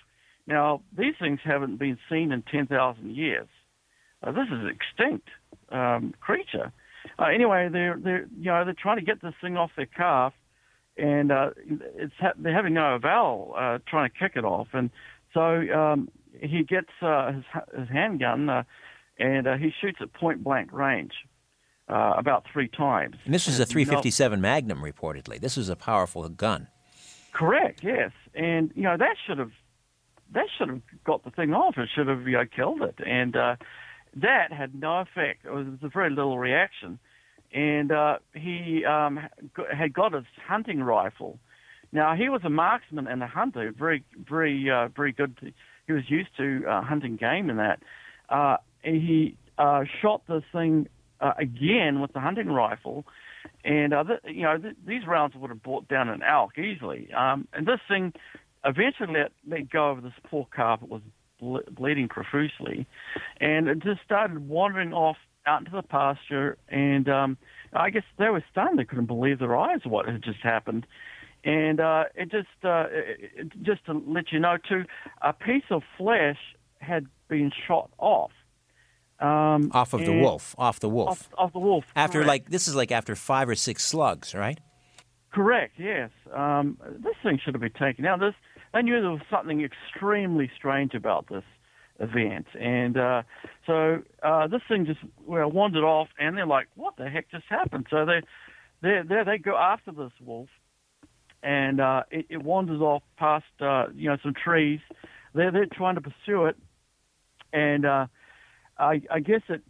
Now these things haven't been seen in ten thousand years. Uh, this is extinct um, creature. Uh, anyway, they're they're you know they're trying to get this thing off their calf, and uh, it's ha- they're having no avail uh, trying to kick it off. And so um, he gets uh, his, his handgun uh, and uh, he shoots at point blank range uh, about three times. And this was a 357 no, Magnum, reportedly. This was a powerful gun. Correct. Yes, and you know that should have that should have got the thing off. It should have you know, killed it, and uh, that had no effect. It was a very little reaction, and uh, he um, had got his hunting rifle. Now he was a marksman and a hunter, very, very, uh, very good. He was used to uh, hunting game and that. Uh, he uh, shot this thing uh, again with the hunting rifle, and uh, th- you know th- these rounds would have brought down an elk easily. Um, and this thing eventually let, let go of this poor calf. It was ble- bleeding profusely, and it just started wandering off out into the pasture. And um, I guess they were stunned; they couldn't believe their eyes what had just happened. And uh, it just uh, it, just to let you know too, a piece of flesh had been shot off. Um, off of the wolf, off the wolf, off, off the wolf. After correct. like this is like after five or six slugs, right? Correct. Yes. Um, this thing should have been taken out. This they knew there was something extremely strange about this event, and uh, so uh, this thing just well wandered off, and they're like, "What the heck just happened?" So they they they, they go after this wolf, and uh, it, it wanders off past uh, you know some trees. They're they're trying to pursue it, and uh, I, I guess it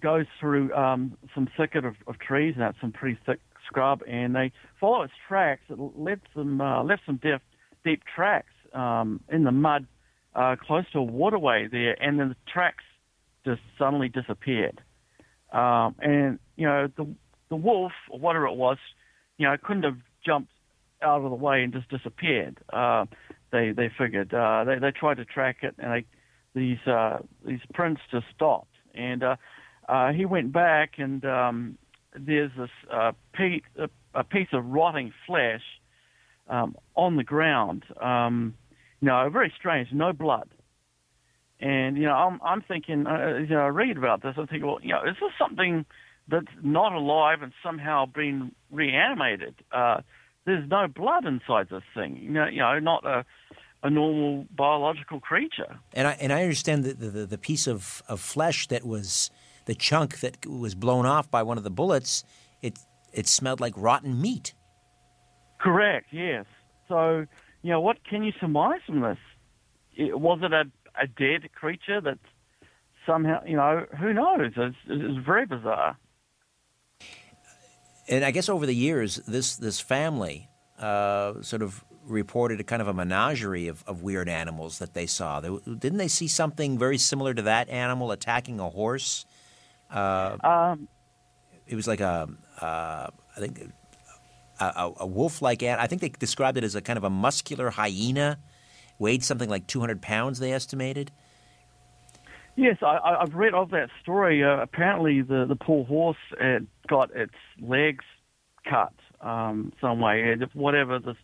goes through um, some thicket of, of trees and that's some pretty thick scrub, and they follow its tracks. It left some uh, left some deep deep tracks um, in the mud uh, close to a waterway there, and then the tracks just suddenly disappeared. Um, and you know the the wolf or whatever it was, you know, couldn't have jumped out of the way and just disappeared. Uh, they they figured uh, they they tried to track it, and they these uh, these prints just stopped. And uh, uh, he went back, and um, there's this uh, a, a piece of rotting flesh um, on the ground. Um, you know, very strange, no blood. And you know, I'm I'm thinking, uh, you know, I read about this. I think, well, you know, is this something that's not alive and somehow been reanimated? Uh, there's no blood inside this thing. You know, you know, not a a normal biological creature. And I and I understand that the, the, the piece of, of flesh that was the chunk that was blown off by one of the bullets, it it smelled like rotten meat. Correct. Yes. So you know, what can you surmise from this? It, was it a a dead creature that somehow you know who knows? It's, it's very bizarre. And I guess over the years, this this family uh, sort of reported a kind of a menagerie of, of weird animals that they saw. They, didn't they see something very similar to that animal attacking a horse? Uh, Um, it was like a, uh, I think, a, a, wolf-like animal. I think they described it as a kind of a muscular hyena, weighed something like 200 pounds. They estimated. Yes, I, I've read of that story. Uh, apparently, the, the poor horse had got its legs cut um, some way, and whatever this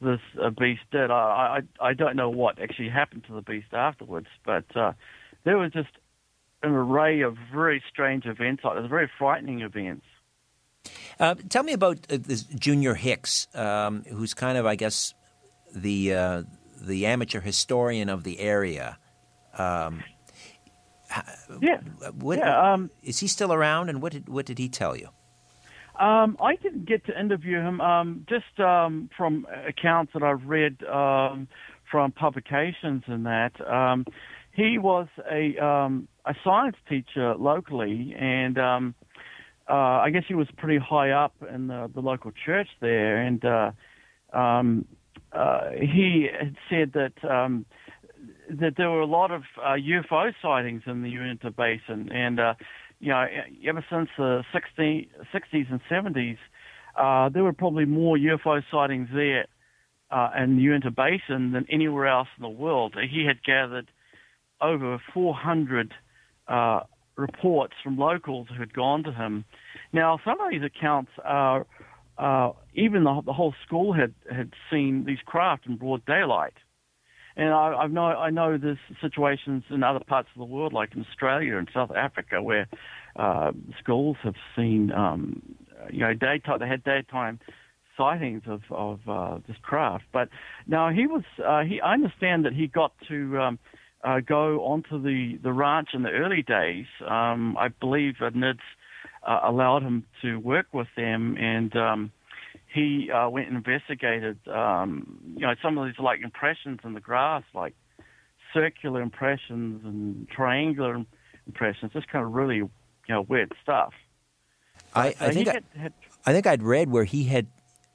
this uh, beast did, I, I I don't know what actually happened to the beast afterwards. But uh, there was just an array of very strange events, like this, very frightening events. Uh, tell me about uh, this Junior Hicks, um, who's kind of, I guess, the uh, the amateur historian of the area. Um, Yeah, what, yeah. Um, is he still around, and what did what did he tell you? Um, I didn't get to interview him. Um, just um, from accounts that I've read um, from publications and that. Um, he was a um, a science teacher locally, and um, uh, I guess he was pretty high up in the, the local church there. And uh, um, uh, he had said that um, that there were a lot of uh, UFO sightings in the Uinta Basin, and uh, you know, ever since the 60, 60s and 70s, uh, there were probably more UFO sightings there uh, in the Uinta Basin than anywhere else in the world. He had gathered over 400 uh, reports from locals who had gone to him. Now, some of these accounts are uh, even the, the whole school had had seen these craft in broad daylight. And I, I know I know there's situations in other parts of the world, like in Australia and South Africa, where uh, schools have seen, um, you know, daytime. They had daytime sightings of of uh, this craft. But now he was. Uh, he I understand that he got to um, uh, go onto the the ranch in the early days. Um, I believe NIDS uh, allowed him to work with them and. Um, he uh, went and investigated, um, you know, some of these like impressions in the grass, like circular impressions and triangular impressions, just kind of really, you know, weird stuff. I, Uh, I think I, had- had- I think I'd read where he had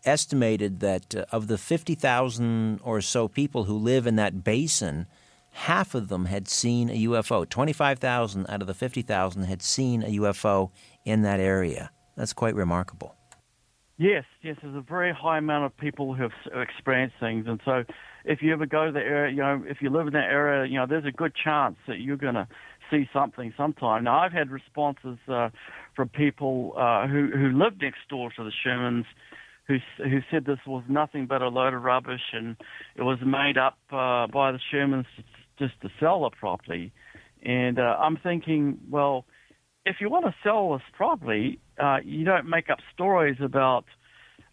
estimated that uh, of the fifty thousand or so people who live in that basin, half of them had seen a UFO. Twenty five thousand out of the fifty thousand had seen a UFO in that area. That's quite remarkable. Yes, yes, there's a very high amount of people who have experienced things, and so if you ever go to the area, you know, if you live in that area, you know, there's a good chance that you're going to see something sometime. Now, I've had responses uh, from people uh, who who lived next door to the Shermans, who who said this was nothing but a load of rubbish, and it was made up uh, by the Shermans just to sell the property. And uh, I'm thinking, well, if you want to sell this property, uh, you don't make up stories about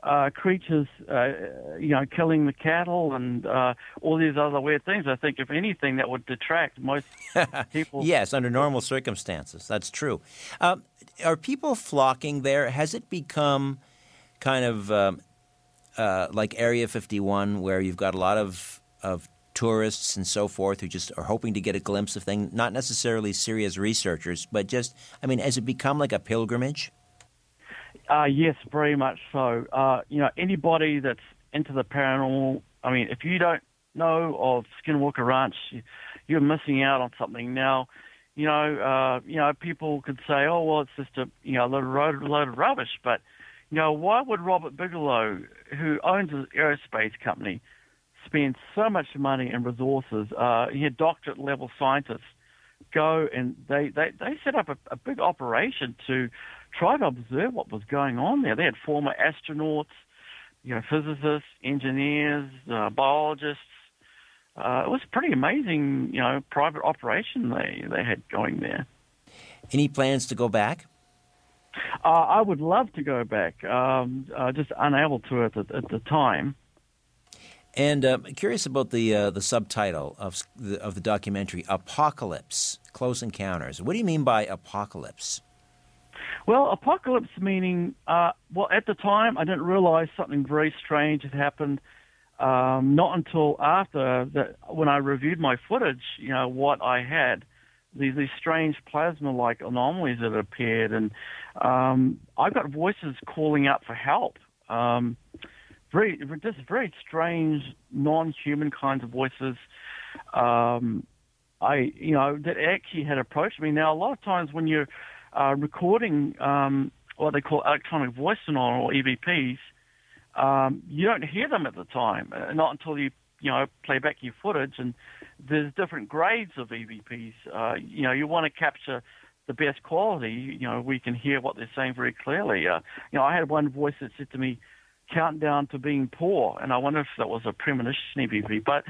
uh, creatures, uh, you know, killing the cattle and uh, all these other weird things. I think, if anything, that would detract most people. Yes, under normal circumstances, that's true. Um, are people flocking there? Has it become kind of um, uh, like Area 51, where you've got a lot of of tourists and so forth who just are hoping to get a glimpse of things, not necessarily serious researchers, but just, I mean, has it become like a pilgrimage? Uh, yes, very much so. Uh, you know, anybody that's into the paranormal, I mean, if you don't know of Skinwalker Ranch, you- you're missing out on something. Now, you know, uh, you know, people could say, oh, well, it's just a, you know, load of, load of rubbish. But, you know, why would Robert Bigelow, who owns an aerospace company, spend so much money and resources? Uh, he had doctorate level scientists go and they, they, they set up a, a big operation to try to observe what was going on there. They had former astronauts, you know, physicists, engineers, uh, biologists. Uh, it was a pretty amazing, you know, private operation they, they had going there. Any plans to go back? Uh, I would love to go back, um, uh, just unable to at the, at the time. And uh, curious about the uh, the subtitle of the, of the documentary, "Apocalypse: Close Encounters." What do you mean by apocalypse? Well, apocalypse meaning, uh, well, at the time I didn't realize something very strange had happened. Um, not until after that, when I reviewed my footage, you know, what I had, these, these strange plasma-like anomalies that appeared, and um, I got voices calling out for help. Um, very just very strange, non-human kinds of voices. Um, I, you know, that actually had approached me. Now, a lot of times when you're uh, recording um, what they call electronic voice phenomena or EVPs, um, you don't hear them at the time, uh, not until you, you know, play back your footage. And there's different grades of EVPs. Uh, you know, you want to capture the best quality. You know, we can hear what they're saying very clearly. Uh, you know, I had one voice that said to me, "Countdown to being poor," and I wonder if that was a premonition EVP, but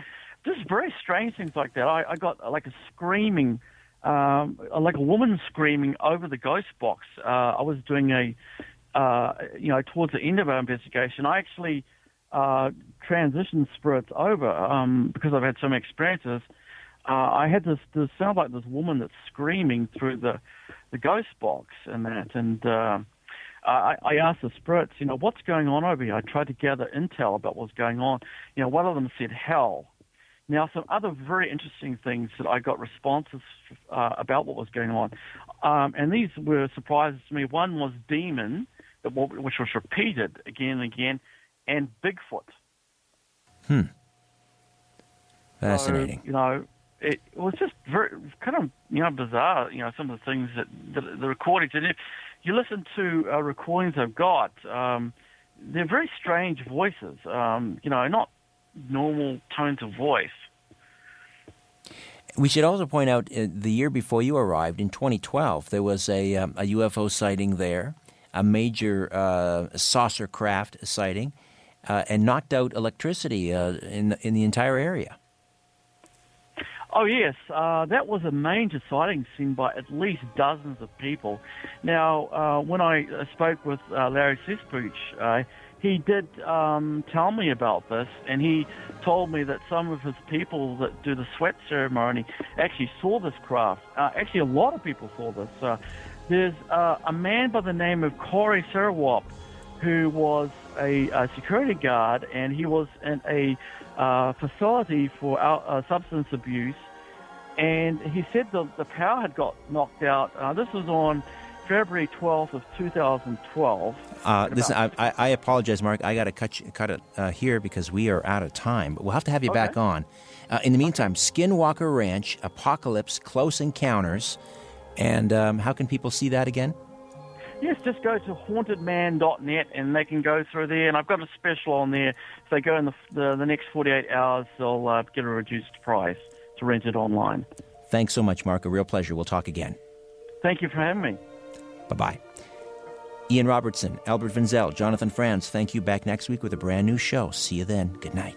just very strange things like that. I, I got uh, like a screaming, um, like a woman screaming over the ghost box. Uh, I was doing a, uh, you know, towards the end of our investigation, I actually uh, transitioned spirits over um, because I've had so many experiences. Uh, I had this, this sound like this woman that's screaming through the the ghost box and that, and uh, I, I asked the spirits, you know, what's going on over here? I tried to gather intel about what's going on. You know, one of them said hell. Now, some other very interesting things that I got responses uh, about what was going on, um, and these were surprises to me. One was demon, which was repeated again and again, and Bigfoot. Hmm. Fascinating. So, you know, it was just very kind of you know bizarre. You know, some of the things that the, the recordings, and you listen to uh, recordings I've got, um, they're very strange voices. Um, you know, not normal tones of voice. We should also point out uh, the year before you arrived, in 2012, there was a, um, a UFO sighting there, a major uh, saucer craft sighting, uh, and knocked out electricity uh, in, in the entire area. Oh, yes. Uh, that was a major sighting seen by at least dozens of people. Now, uh, when I spoke with Larry Cesspooch, he did um, tell me about this, and he told me that some of his people that do the sweat ceremony actually saw this craft. Uh, actually, a lot of people saw this. Uh, there's uh, a man by the name of Corey Sarawap who was a, a, security guard, and he was in a uh, facility for uh, substance abuse. And he said the, the power had got knocked out. Uh, this was on February 12th of 2012. Uh, listen, I, I, apologize, Mark. I got to cut you, cut it uh, here because we are out of time. But we'll have to have you okay. back on. Uh, in the meantime, Skinwalker Ranch, Apocalypse, Close Encounters, and um, how can people see that again? Yes, just go to hauntedman.net and they can go through there. And I've got a special on there. If they go in the, the, the next 48 hours, they'll uh, get a reduced price to rent it online. Thanks so much, Mark. A real pleasure. We'll talk again. Thank you for having me. Bye bye. Ian Robertson, Albert Vinzel, Jonathan Franz, thank you back next week with a brand new show. See you then. Good night.